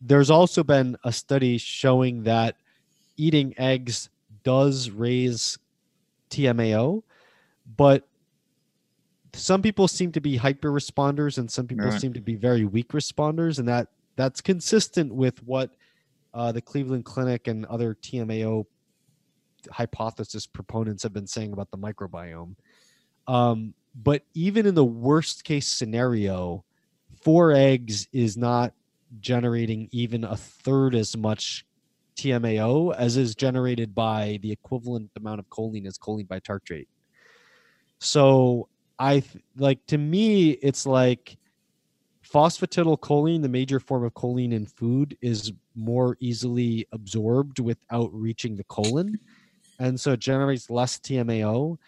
there's also been a study showing that eating eggs does raise TMAO, but some people seem to be hyper responders and some people right. seem to be very weak responders, and that that's consistent with what uh, the Cleveland Clinic and other TMAO hypothesis proponents have been saying about the microbiome. Um, but even in the worst case scenario, four eggs is not generating even a third as much TMAO as is generated by the equivalent amount of choline as choline bitartrate. So I like to me, it's like phosphatidylcholine, the major form of choline in food, is more easily absorbed without reaching the colon. And so it generates less TMAO.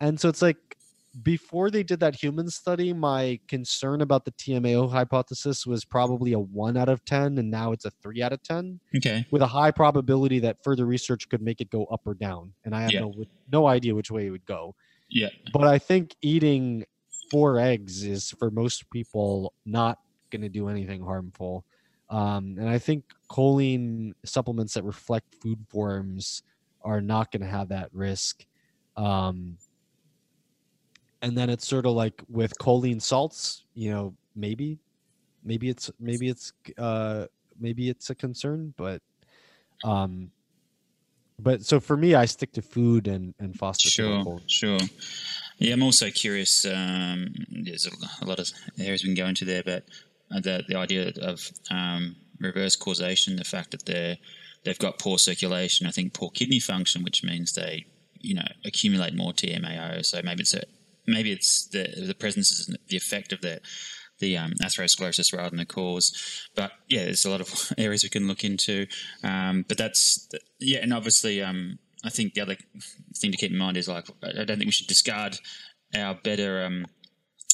And so it's like before they did that human study, my concern about the TMAO hypothesis was probably a one out of 10, and now it's a three out of 10. Okay. With a high probability that further research could make it go up or down. And I have yeah. no, no idea which way it would go. Yeah. But I think eating four eggs is for most people not going to do anything harmful. Um, and I think choline supplements that reflect food forms are not going to have that risk. Um, and then it's sort of like with choline salts, you know, maybe maybe it's maybe it's uh maybe it's a concern, but um but so for me I stick to food and and Sure, sure. Yeah, I'm also curious. Um, there's a, a, lot of areas we can go into there, but uh, the the idea of um, reverse causation, the fact that they're they've got poor circulation, I think poor kidney function, which means they you know accumulate more TMAO. So maybe it's a maybe it's the the presence is the effect of the the um, atherosclerosis rather than the cause. But yeah, there's a lot of areas we can look into. Um, but that's yeah, and obviously, um, I think the other thing to keep in mind is like I don't think we should discard our better um,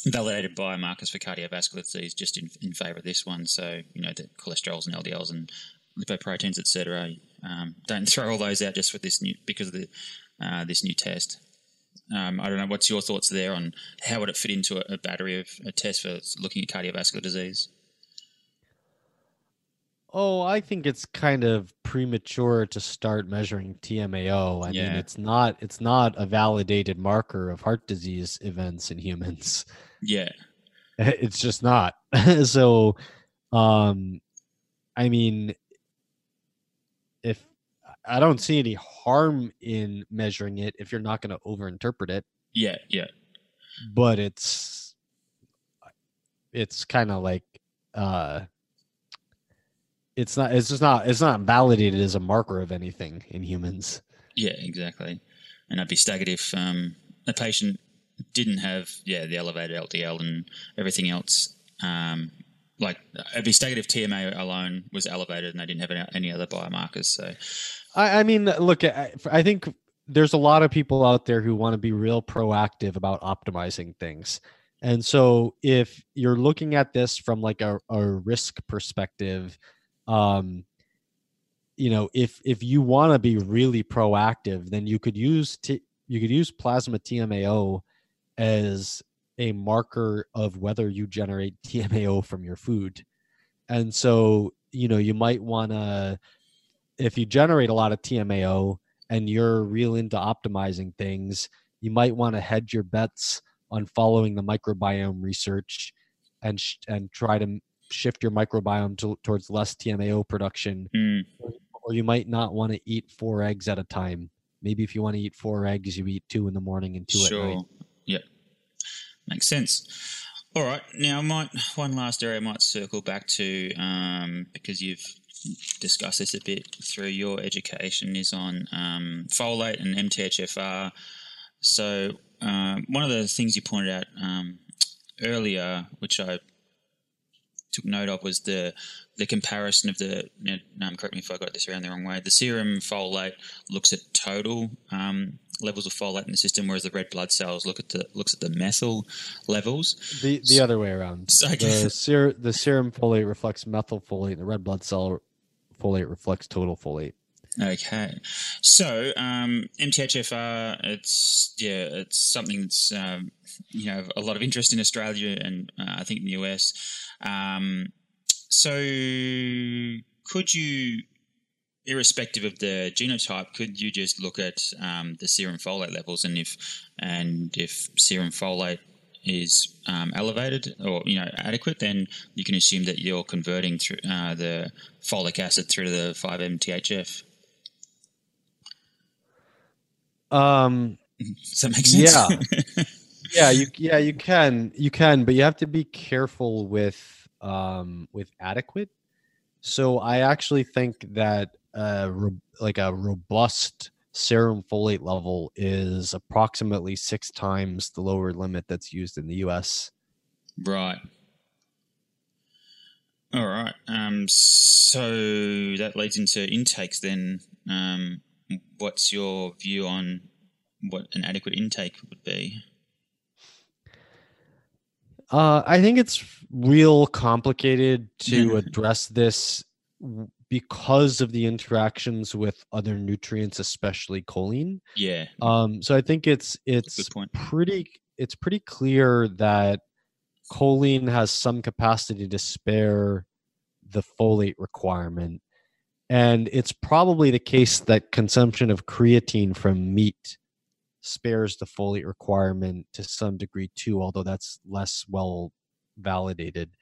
validated biomarkers for cardiovascular disease just in, in favour of this one. So you know the cholesterols and LDLs and lipoproteins, etc. Um, don't throw all those out just for this new because of the uh, this new test. Um, I don't know. What's your thoughts there on how would it fit into a, a battery of a test for looking at cardiovascular disease? Oh, I think it's kind of premature to start measuring TMAO. I yeah. mean, it's not it's not a validated marker of heart disease events in humans. Yeah. It's just not. so um I mean I don't see any harm in measuring it if you're not going to overinterpret it. Yeah, yeah. But it's it's kind of like uh it's not it's just not it's not validated as a marker of anything in humans. Yeah, exactly. And I'd be staggered if um, a patient didn't have yeah the elevated LDL and everything else. Um, like staggered if TMA alone was elevated and they didn't have any other biomarkers. So I, I mean, look, I, I think there's a lot of people out there who want to be real proactive about optimizing things. And so if you're looking at this from like a, a risk perspective, um, you know, if if you want to be really proactive, then you could use t- you could use plasma TMAO as a marker of whether you generate TMAO from your food. And so, you know, you might want to if you generate a lot of TMAO and you're real into optimizing things, you might want to hedge your bets on following the microbiome research and sh- and try to shift your microbiome to, towards less TMAO production. Mm. Or you might not want to eat four eggs at a time. Maybe if you want to eat four eggs, you eat two in the morning and two sure. at night. Makes sense. All right. Now, I might one last area I might circle back to um, because you've discussed this a bit through your education is on um, folate and MTHFR. So um, one of the things you pointed out um, earlier, which I took note of, was the the comparison of the. Um, correct me if I got this around the wrong way. The serum folate looks at total um, levels of folate in the system, whereas the red blood cells look at the looks at the methyl levels. The the so, other way around. Okay. The, ser- the serum folate reflects methylfolate. The red blood cell folate reflects total folate. Okay, so um, MTHFR, it's yeah, it's something that's um, you know a lot of interest in Australia and uh, I think in the US. Um, so, could you, irrespective of the genotype, could you just look at um, the serum folate levels and if and if serum folate is um, elevated or you know adequate, then you can assume that you're converting through uh, the folic acid through the 5-MTHF. Um, Does that make sense? Yeah, yeah, you yeah you can you can, but you have to be careful with um with adequate. So I actually think that uh like a robust serum folate level is approximately six times the lower limit that's used in the US. Right. All right. Um, so that leads into intakes then. Um, what's your view on what an adequate intake would be? Uh, I think it's real complicated to address this because of the interactions with other nutrients, especially choline. Yeah. Um, so I think it's it's pretty it's pretty clear that choline has some capacity to spare the folate requirement. And it's probably the case that consumption of creatine from meat spares the folate requirement to some degree too, although that's less well validated.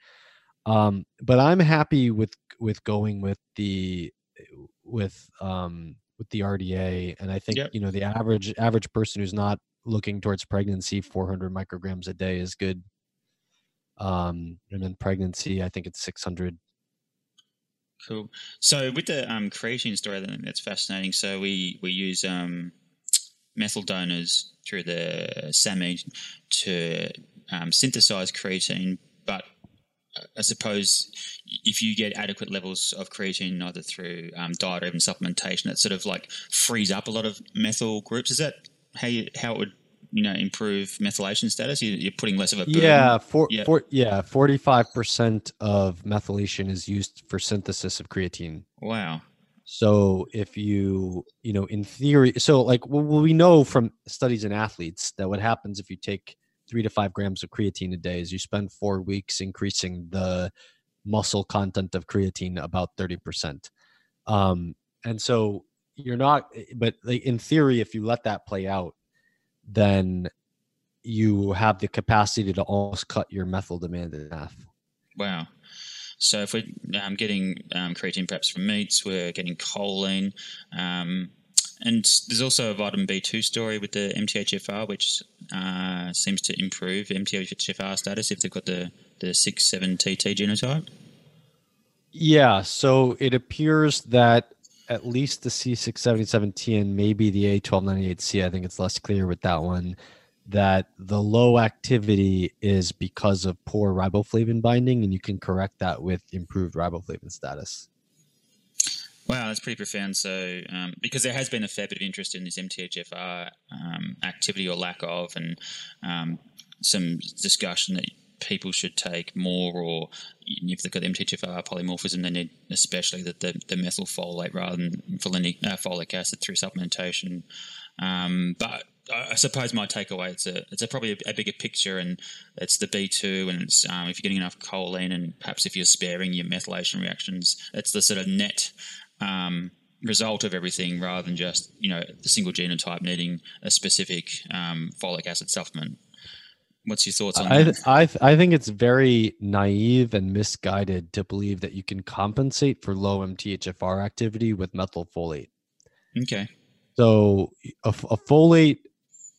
Um, but I'm happy with with going with the with um with the RDA, and I think Yep. you know the average average person who's not looking towards pregnancy, 400 micrograms a day is good. Um, and then pregnancy, I think it's 600. Cool. So with the um, creatine story, then that's fascinating. So we we use um, methyl donors through the SAMe to um, synthesize creatine, but uh, I suppose if you get adequate levels of creatine, either through um, diet or even supplementation, it sort of like frees up a lot of methyl groups. Is that how you, how it would you know improve methylation status? You, you're putting less of a burden. Yeah, for, Yeah. for yeah, 45% of methylation is used for synthesis of creatine. Wow. So if you, you know, in theory, so like what we know from studies in athletes that what happens if you take three to five grams of creatine a day is you spend four weeks increasing the muscle content of creatine about 30%. Um, and so you're not, but like in theory, if you let that play out, then you have the capacity to almost cut your methyl demand in half. Wow. So if we're um, getting um, creatine perhaps from meats, we're getting choline. Um, and there's also a vitamin B2 story with the MTHFR, which uh, seems to improve MTHFR status if they've got the, the 6 7 TT genotype. Yeah, so it appears that at least the C677T and maybe the A1298C, I think it's less clear with that one, that the low activity is because of poor riboflavin binding, and you can correct that with improved riboflavin status. Wow, that's pretty profound. So, um, because there has been a fair bit of interest in this MTHFR um, activity or lack of, and um, some discussion that people should take more, or if they've got MTHFR polymorphism, they need especially that the, the methylfolate rather than folinic, uh, folic acid through supplementation. Um, but I suppose my takeaway it's a it's a probably a, a bigger picture, and it's the B two, and it's um, if you're getting enough choline, and perhaps if you're sparing your methylation reactions, it's the sort of net um, result of everything, rather than just you know the single genotype needing a specific um, folic acid supplement. What's your thoughts on I, that? th- I, th- I think it's very naive and misguided to believe that you can compensate for low MTHFR activity with methylfolate. Okay, So a folate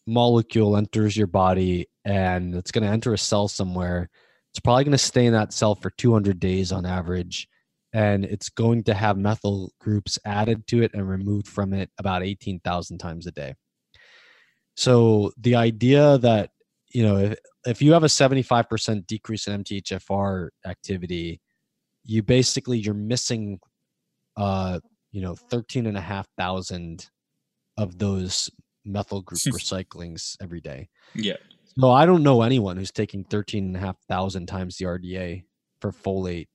molecule enters your body and it's going to enter a cell somewhere. It's probably going to stay in that cell for 200 days on average. And it's going to have methyl groups added to it and removed from it about 18,000 times a day. So the idea that, you know, if, if you have a 75% decrease in MTHFR activity, you basically, you're missing, uh, you know, 13 and a half thousand of those methyl group recyclings every day. yeah, So I don't know anyone who's taking 13 and a half thousand times the RDA for folate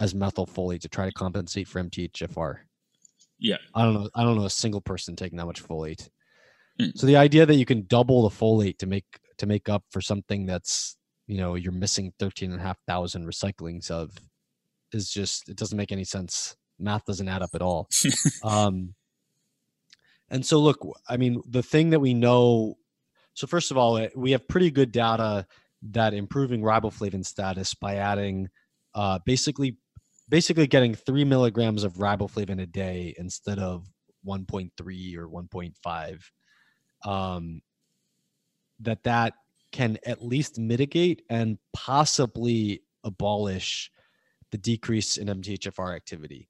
as methyl folate to try to compensate for MTHFR. yeah, I don't know. I don't know a single person taking that much folate. Mm. So the idea that you can double the folate to make to make up for something that's you know you're missing 13 and a half thousand recyclings of is just it doesn't make any sense. Math doesn't add up at all. um, and so look, I mean, the thing that we know. So first of all, we have pretty good data that improving riboflavin status by adding uh, basically basically getting three milligrams of riboflavin a day instead of 1.3 or 1.5 um, that that can at least mitigate and possibly abolish the decrease in mthfr activity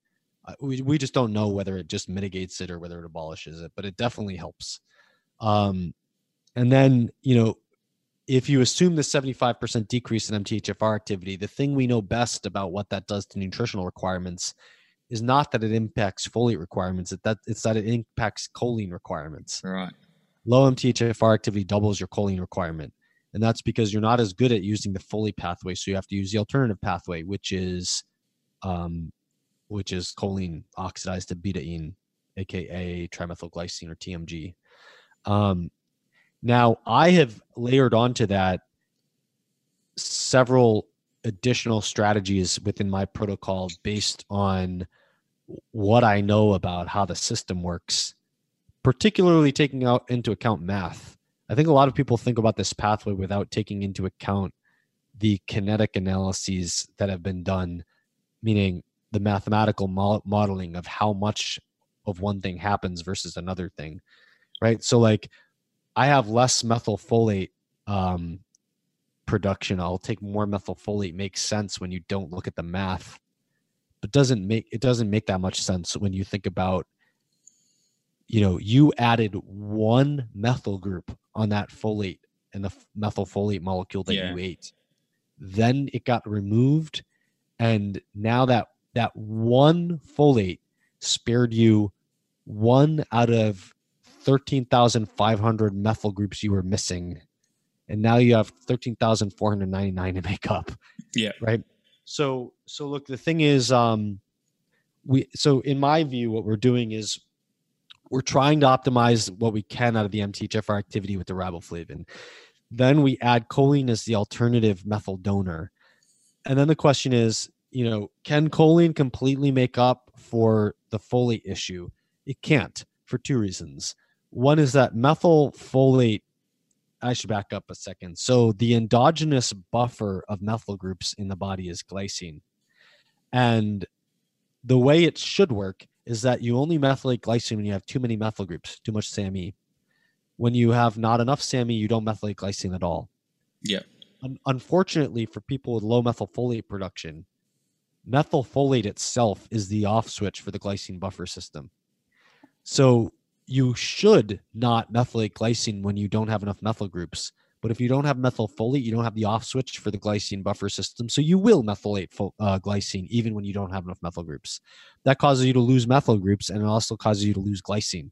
we, we just don't know whether it just mitigates it or whether it abolishes it but it definitely helps um, and then you know if you assume the 75% decrease in MTHFR activity, the thing we know best about what that does to nutritional requirements is not that it impacts folate requirements, it, that, it's that it impacts choline requirements. right. Low MTHFR activity doubles your choline requirement. And that's because you're not as good at using the folate pathway. So you have to use the alternative pathway, which is um, which is choline oxidized to betaine, aka trimethylglycine or TMG. Um, now, I have layered onto that several additional strategies within my protocol based on what I know about how the system works, particularly taking out into account math. I think a lot of people think about this pathway without taking into account the kinetic analyses that have been done, meaning the mathematical mo- modeling of how much of one thing happens versus another thing, right? So, like, I have less methylfolate um, production. I'll take more methylfolate. Makes sense when you don't look at the math, but doesn't make it doesn't make that much sense when you think about you know you added one methyl group on that folate and the methylfolate molecule that yeah. you ate then it got removed and now that that one folate spared you one out of 13,500 methyl groups you were missing and now you have 13,499 to make up yeah right so so look the thing is um we so in my view what we're doing is we're trying to optimize what we can out of the MTHFR activity with the riboflavin. Then we add choline as the alternative methyl donor. And then the question is, you know, can choline completely make up for the folate issue? It can't for two reasons. One is that methyl folate, I should back up a second. So the endogenous buffer of methyl groups in the body is glycine. And the way it should work is that you only methylate glycine when you have too many methyl groups, too much SAMe. When you have not enough SAMe, you don't methylate glycine at all. Yeah. Un- unfortunately, for people with low methylfolate production, methylfolate itself is the off switch for the glycine buffer system. So you should not methylate glycine when you don't have enough methyl groups but if you don't have methylfolate, you don't have the off switch for the glycine buffer system. So you will methylate uh, glycine even when you don't have enough methyl groups. That causes you to lose methyl groups and it also causes you to lose glycine.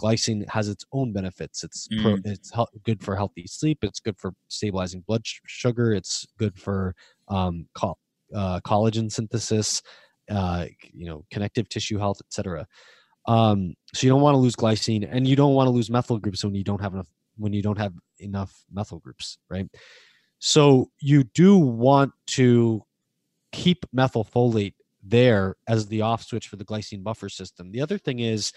Glycine has its own benefits. It's mm. pro, it's he- good for healthy sleep. It's good for stabilizing blood sh- sugar. It's good for um, uh, collagen synthesis. Uh, you know, connective tissue health, etc. Um, so you don't want to lose glycine, and you don't want to lose methyl groups when you don't have enough when you don't have enough methyl groups, right? So you do want to keep methylfolate there as the off switch for the glycine buffer system. The other thing is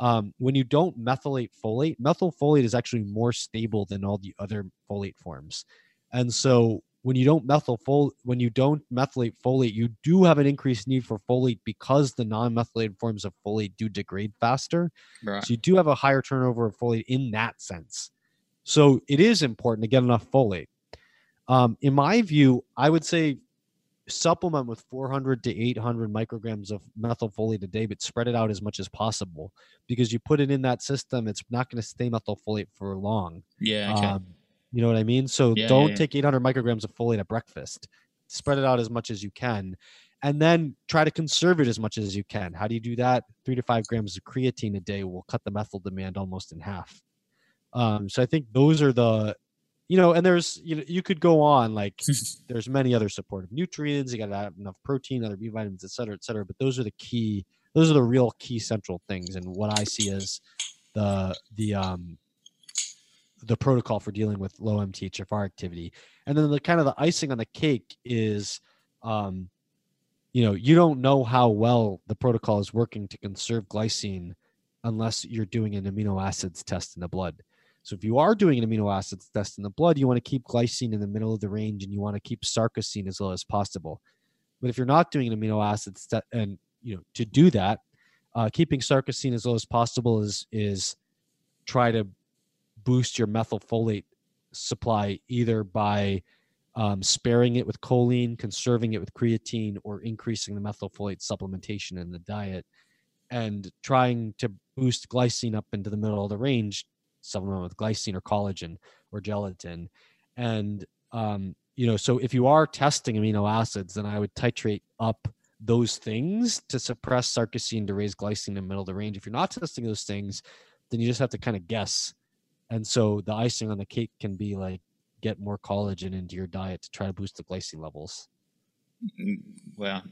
um, when you don't methylate folate, methylfolate is actually more stable than all the other folate forms. And so when you don't methyl fol- when you don't methylate folate, you do have an increased need for folate because the non-methylated forms of folate do degrade faster. Right. So you do have a higher turnover of folate in that sense. So it is important to get enough folate. Um, in my view, I would say supplement with 400 to 800 micrograms of methylfolate a day, but spread it out as much as possible because you put it in that system, it's not going to stay methylfolate for long. Yeah. Okay. Um, you know what I mean? So yeah, don't yeah, take 800 micrograms of folate at breakfast. Spread it out as much as you can. And then try to conserve it as much as you can. How do you do that? Three to five grams of creatine a day will cut the methyl demand almost in half. Um, so I think those are the, you know, and there's you know you could go on like there's many other supportive nutrients. You got to have enough protein, other B vitamins, et cetera, et cetera. But those are the key. Those are the real key central things, and what I see as the the um the protocol for dealing with low MTHFR activity. And then the kind of the icing on the cake is um, you know, you don't know how well the protocol is working to conserve glycine unless you're doing an amino acids test in the blood. So if you are doing an amino acids test in the blood, you want to keep glycine in the middle of the range and you want to keep sarcosine as low as possible. But if you're not doing an amino acids test, and you know to do that, uh, keeping sarcosine as low as possible is is try to boost your methylfolate supply either by um, sparing it with choline, conserving it with creatine, or increasing the methylfolate supplementation in the diet, and trying to boost glycine up into the middle of the range supplement with glycine or collagen or gelatin. And, um, you know, so if you are testing amino acids, then I would titrate up those things to suppress sarcosine to raise glycine in the middle of the range. If you're not testing those things, then you just have to kind of guess. And so the icing on the cake can be like get more collagen into your diet to try to boost the glycine levels. Mm, well,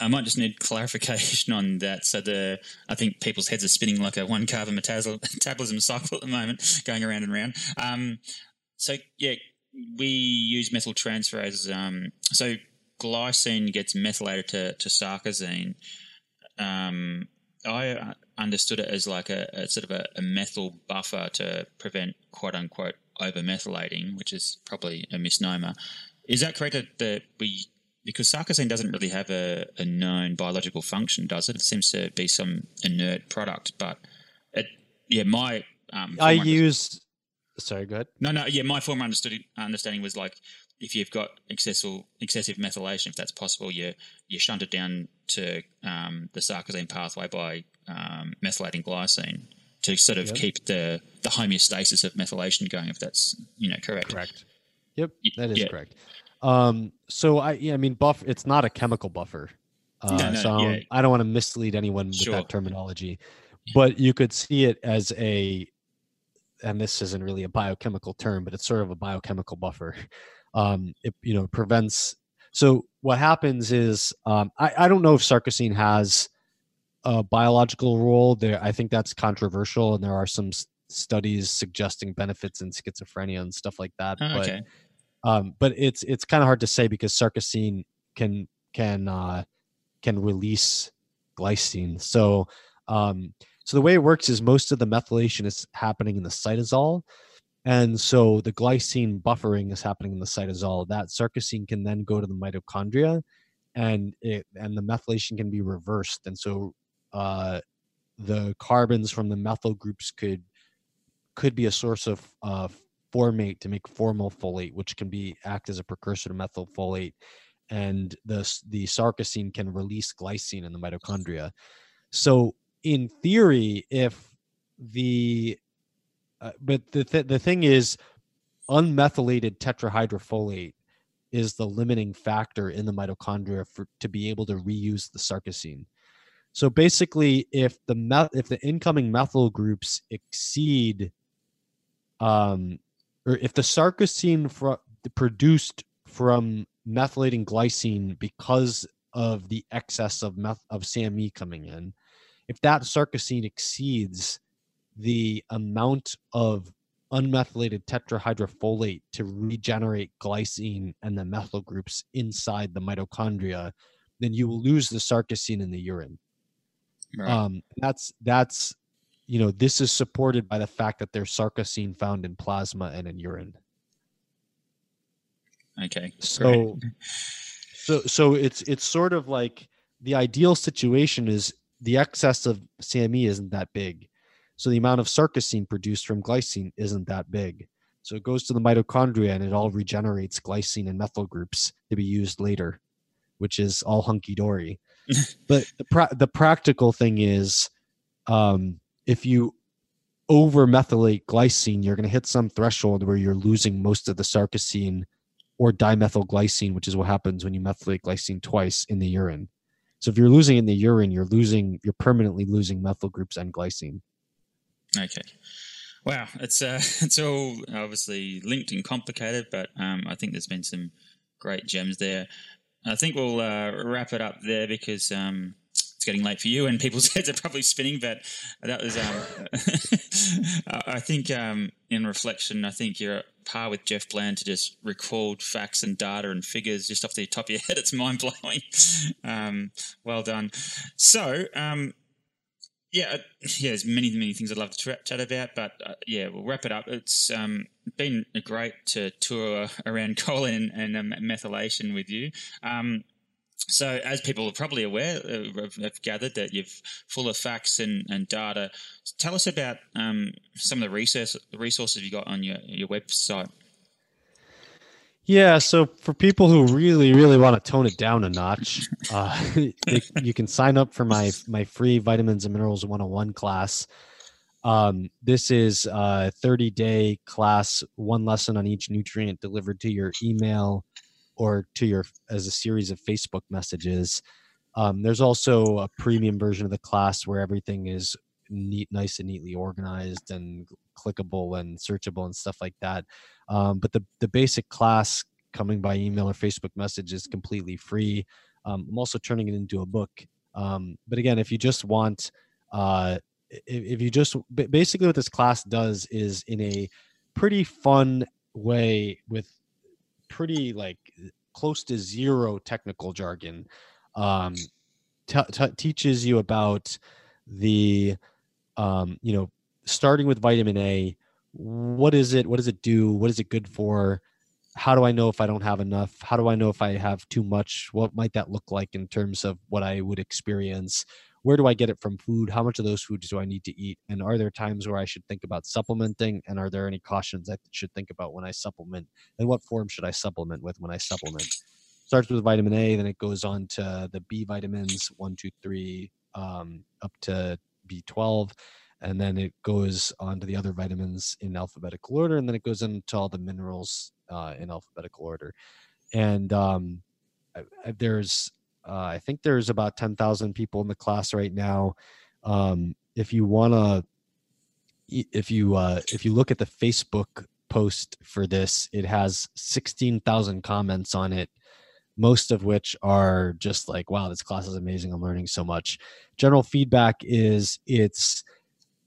I might just need clarification on that. So the I think people's heads are spinning like a one carbon metabolism cycle at the moment, going around and around. Um, so yeah, we use methyl transferase. Um, so glycine gets methylated to, to sarcosine. Um, I understood it as like a, a sort of a, a, methyl buffer to prevent quote unquote over methylating, which is probably a misnomer is that correct that we because sarcosine doesn't really have a, a known biological function, does it? It seems to be some inert product, but it, yeah, my um, I use. Sorry, go ahead. No, no, yeah, my former understanding was like if you've got excessive excessive methylation, if that's possible, you you shunt it down to um, the sarcosine pathway by um, methylating glycine to sort of yep. keep the the homeostasis of methylation going. If that's you know correct. Correct. Yep, that is yeah. correct. Um, so I, yeah, I mean, buff. It's not a chemical buffer. Uh, no, no, so yeah. I don't want to mislead anyone with sure. that terminology, but you could see it as a, and this isn't really a biochemical term, but it's sort of a biochemical buffer. Um, it you know prevents. So what happens is, um, I I don't know if sarcosine has a biological role there. I think that's controversial, and there are some studies suggesting benefits in schizophrenia and stuff like that. Oh, okay. But, um, but it's it's kind of hard to say because sarcosine can can uh, can release glycine. So um, so the way it works is most of the methylation is happening in the cytosol, and so the glycine buffering is happening in the cytosol. That sarcosine can then go to the mitochondria, and it and the methylation can be reversed. And so uh, the carbons from the methyl groups could could be a source of uh, formate to make formylfolate, which can be act as a precursor to methylfolate, and the the sarcosine can release glycine in the mitochondria. So in theory, if the uh, but the th- the thing is, unmethylated tetrahydrofolate is the limiting factor in the mitochondria for to be able to reuse the sarcosine. So basically, if the if the incoming methyl groups exceed, um, or if the sarcosine fr- produced from methylating glycine because of the excess of meth of SAMe coming in, if that sarcosine exceeds the amount of unmethylated tetrahydrofolate to regenerate glycine and the methyl groups inside the mitochondria, then you will lose the sarcosine in the urine. Right. Um, that's that's you know this is supported by the fact that there's sarcosine found in plasma and in urine. Okay. So, so so it's it's sort of like the ideal situation is the excess of SAMe isn't that big, so the amount of sarcosine produced from glycine isn't that big. So it goes to the mitochondria and it all regenerates glycine and methyl groups to be used later, which is all hunky dory but the, pra- the practical thing is um, if you over methylate glycine, you're going to hit some threshold where you're losing most of the sarcosine or dimethylglycine, which is what happens when you methylate glycine twice in the urine. So if you're losing in the urine, you're losing, you're permanently losing methyl groups and glycine. Okay. Wow, it's uh, it's all obviously linked and complicated, but um, I think there's been some great gems there. I think we'll uh, wrap it up there because um, it's getting late for you and people's heads are probably spinning. But that was, um, I think, um, in reflection, I think you're at par with Jeff Bland to just recall facts and data and figures just off the top of your head. It's mind blowing. Um, well done. So, um, yeah, yeah. There's many, many things I'd love to chat about, but uh, yeah, we'll wrap it up. It's um, been great to tour around choline and, and um, methylation with you. Um, so, as people are probably aware, uh, have gathered that you're full of facts and, and data. Tell us about um, some of the resource, resources you got on your, your website. Yeah, so for people who really, really want to tone it down a notch, uh, they, you can sign up for my my free vitamins and minerals 101 class. Um, this is a 30 day class, one lesson on each nutrient delivered to your email or to your as a series of Facebook messages. Um, there's also a premium version of the class where everything is neat, nice and neatly organized and clickable and searchable and stuff like that. Um, but the the basic class coming by email or Facebook message is completely free. Um, I'm also turning it into a book. Um, but again, if you just want, uh, if, if you just basically what this class does is in a pretty fun way with pretty like close to zero technical jargon um, t- t- teaches you about the um, you know starting with vitamin a what is it what does it do what is it good for how do I know if I don't have enough? How do I know if I have too much? What might that look like in terms of what I would experience? Where do I get it from food? How much of those foods do I need to eat? And are there times where I should think about supplementing? And are there any cautions I should think about when I supplement? And what form should I supplement with when I supplement? Starts with vitamin A, then it goes on to the B vitamins one, two, three, um, up to B12 and then it goes on to the other vitamins in alphabetical order and then it goes into all the minerals uh, in alphabetical order. And um, there's uh, i think there's about 10000 people in the class right now. Um, if you want to if you uh, if you look at the facebook post for this it has 16000 comments on it most of which are just like wow this class is amazing. I'm learning so much. General feedback is it's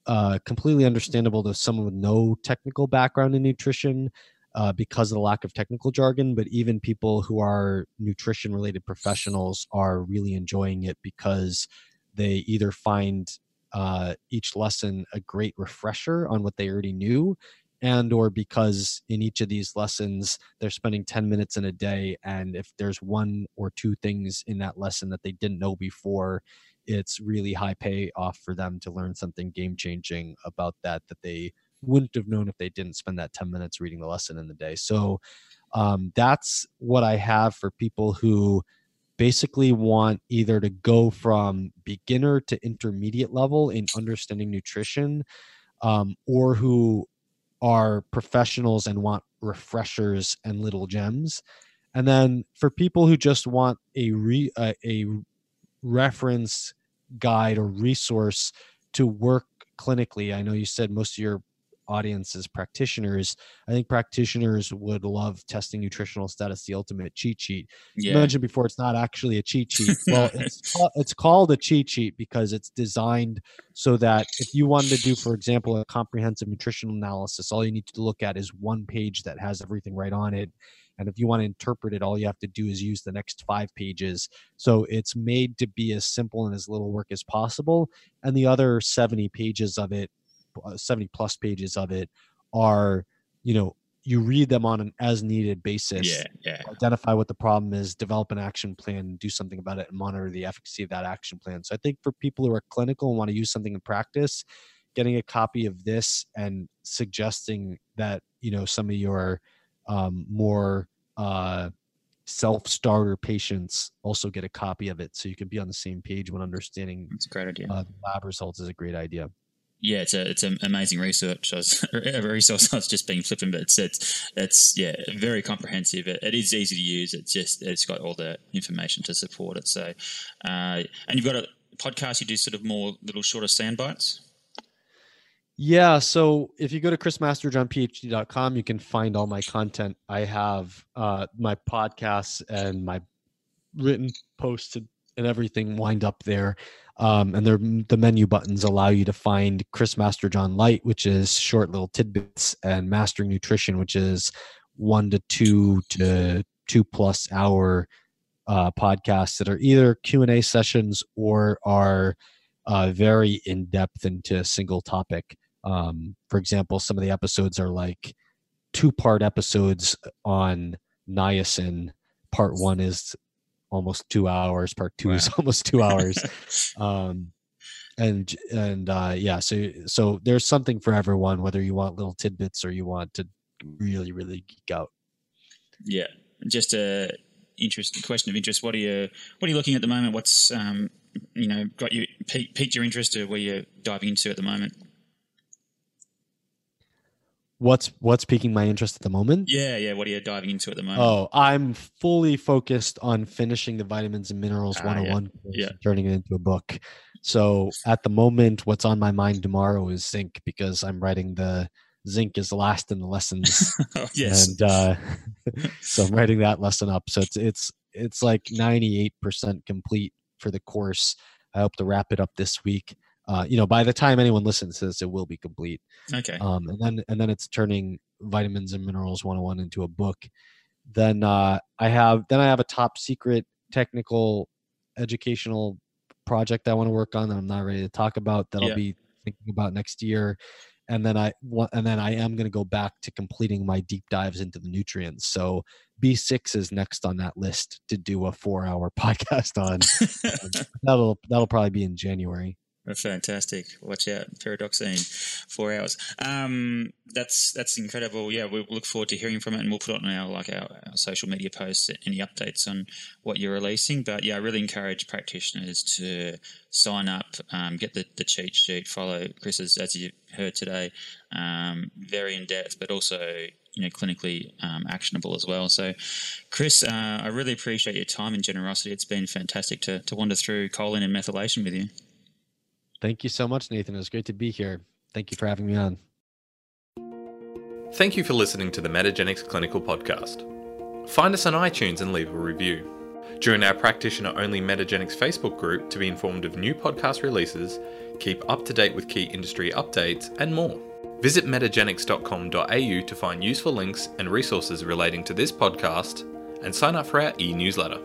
uh, completely understandable to someone with no technical background in nutrition uh, because of the lack of technical jargon, but even people who are nutrition related professionals are really enjoying it because they either find uh, each lesson a great refresher on what they already knew and or because in each of these lessons they're spending 10 minutes in a day and if there's one or two things in that lesson that they didn't know before it's really high payoff for them to learn something game changing about that that they wouldn't have known if they didn't spend that 10 minutes reading the lesson in the day. So um, that's what i have for people who basically want either to go from beginner to intermediate level in understanding nutrition um, or who are professionals and want refreshers and little gems. And then for people who just want a re, uh, a reference guide or resource to work clinically. I know you said most of your audience is practitioners. I think practitioners would love testing nutritional status the ultimate cheat sheet. Yeah. you mentioned before it's not actually a cheat sheet. Well it's, it's called a cheat sheet because it's designed so that if you wanted to do for example a comprehensive nutritional analysis all you need to look at is one page that has everything right on it and if you want to interpret it, all you have to do is use the next five pages. So it's made to be as simple and as little work as possible. And the other 70 pages of it, uh, 70 plus pages of it are, you know, you read them on an as needed basis. Yeah, yeah. Identify what the problem is, develop an action plan, do something about it, and monitor the efficacy of that action plan. So I think for people who are clinical and want to use something in practice, getting a copy of this and suggesting that you know some of your um, more uh, self starter patients also get a copy of it so you can be on the same page when understanding it's a great idea. uh, lab results is a great idea. Yeah it's a it's an amazing research. A resource i was just being flipping but it's it's it's yeah very comprehensive. It, it is easy to use. It's just it's got all the information to support it. So uh, and you've got a podcast you do sort of more little shorter sound bites yeah. So if you go to chrismasterjohnphd.com, you can find all my content. I have uh, my podcasts and my written posts and everything wind up there. Um, and the menu buttons allow you to find Chris Masterjohn Lite, which is short little tidbits, and Mastering Nutrition, which is one to two to two plus hour uh, podcasts that are either Q and A sessions or are uh, very in depth into a single topic. Um, for example, some of the episodes are like two part episodes on niacin. Part one is almost two hours. Part two wow. is almost two hours. um, and and uh, yeah, so so there's something for everyone, whether you want little tidbits or you want to really really geek out. Yeah, just a interest question of interest. What are you what are you looking at the moment? What's um, you know got you piqued your interest, or where you're diving into at the moment? What's what's piquing my interest at the moment? Yeah yeah. What are you diving into at the moment? Oh i'm fully focused on finishing the vitamins and minerals ah, 101 yeah. yeah. turning it into a book. So at the moment what's on my mind tomorrow is zinc because i'm writing the zinc is last in the lessons. Oh, yes. And uh, so i'm writing that lesson up. So it's it's it's like 98% complete for the course. I hope to wrap it up this week uh, you know, by the time anyone listens to this, it will be complete. Okay. Um, and then and then it's turning vitamins and minerals 101 into a book. Then uh, I have then I have a top secret technical educational project I want to work on that I'm not ready to talk about that yeah. I'll be thinking about next year. and then I and then I am going to go back to completing my deep dives into the nutrients. So B6 is next on that list to do a four hour podcast on. that'll that'll probably be in January. Fantastic! Watch out, pyridoxine, four hours. Um, that's that's incredible. Yeah, we look forward to hearing from it, and we'll put it on our like our, our, social media posts any updates on what you're releasing. But yeah, I really encourage practitioners to sign up, um, get the, the cheat sheet, follow Chris's as you heard today. Um, very in depth, but also you know clinically um, actionable as well. So, Chris, uh, I really appreciate your time and generosity. It's been fantastic to to wander through choline and methylation with you. Thank you so much, Nathan. It was great to be here. Thank you for having me on. Thank you for listening to the Metagenics Clinical Podcast. Find us on iTunes and leave a review. Join our practitioner only Metagenics Facebook group to be informed of new podcast releases, keep up to date with key industry updates, and more. Visit metagenics.com.au to find useful links and resources relating to this podcast, and sign up for our e newsletter.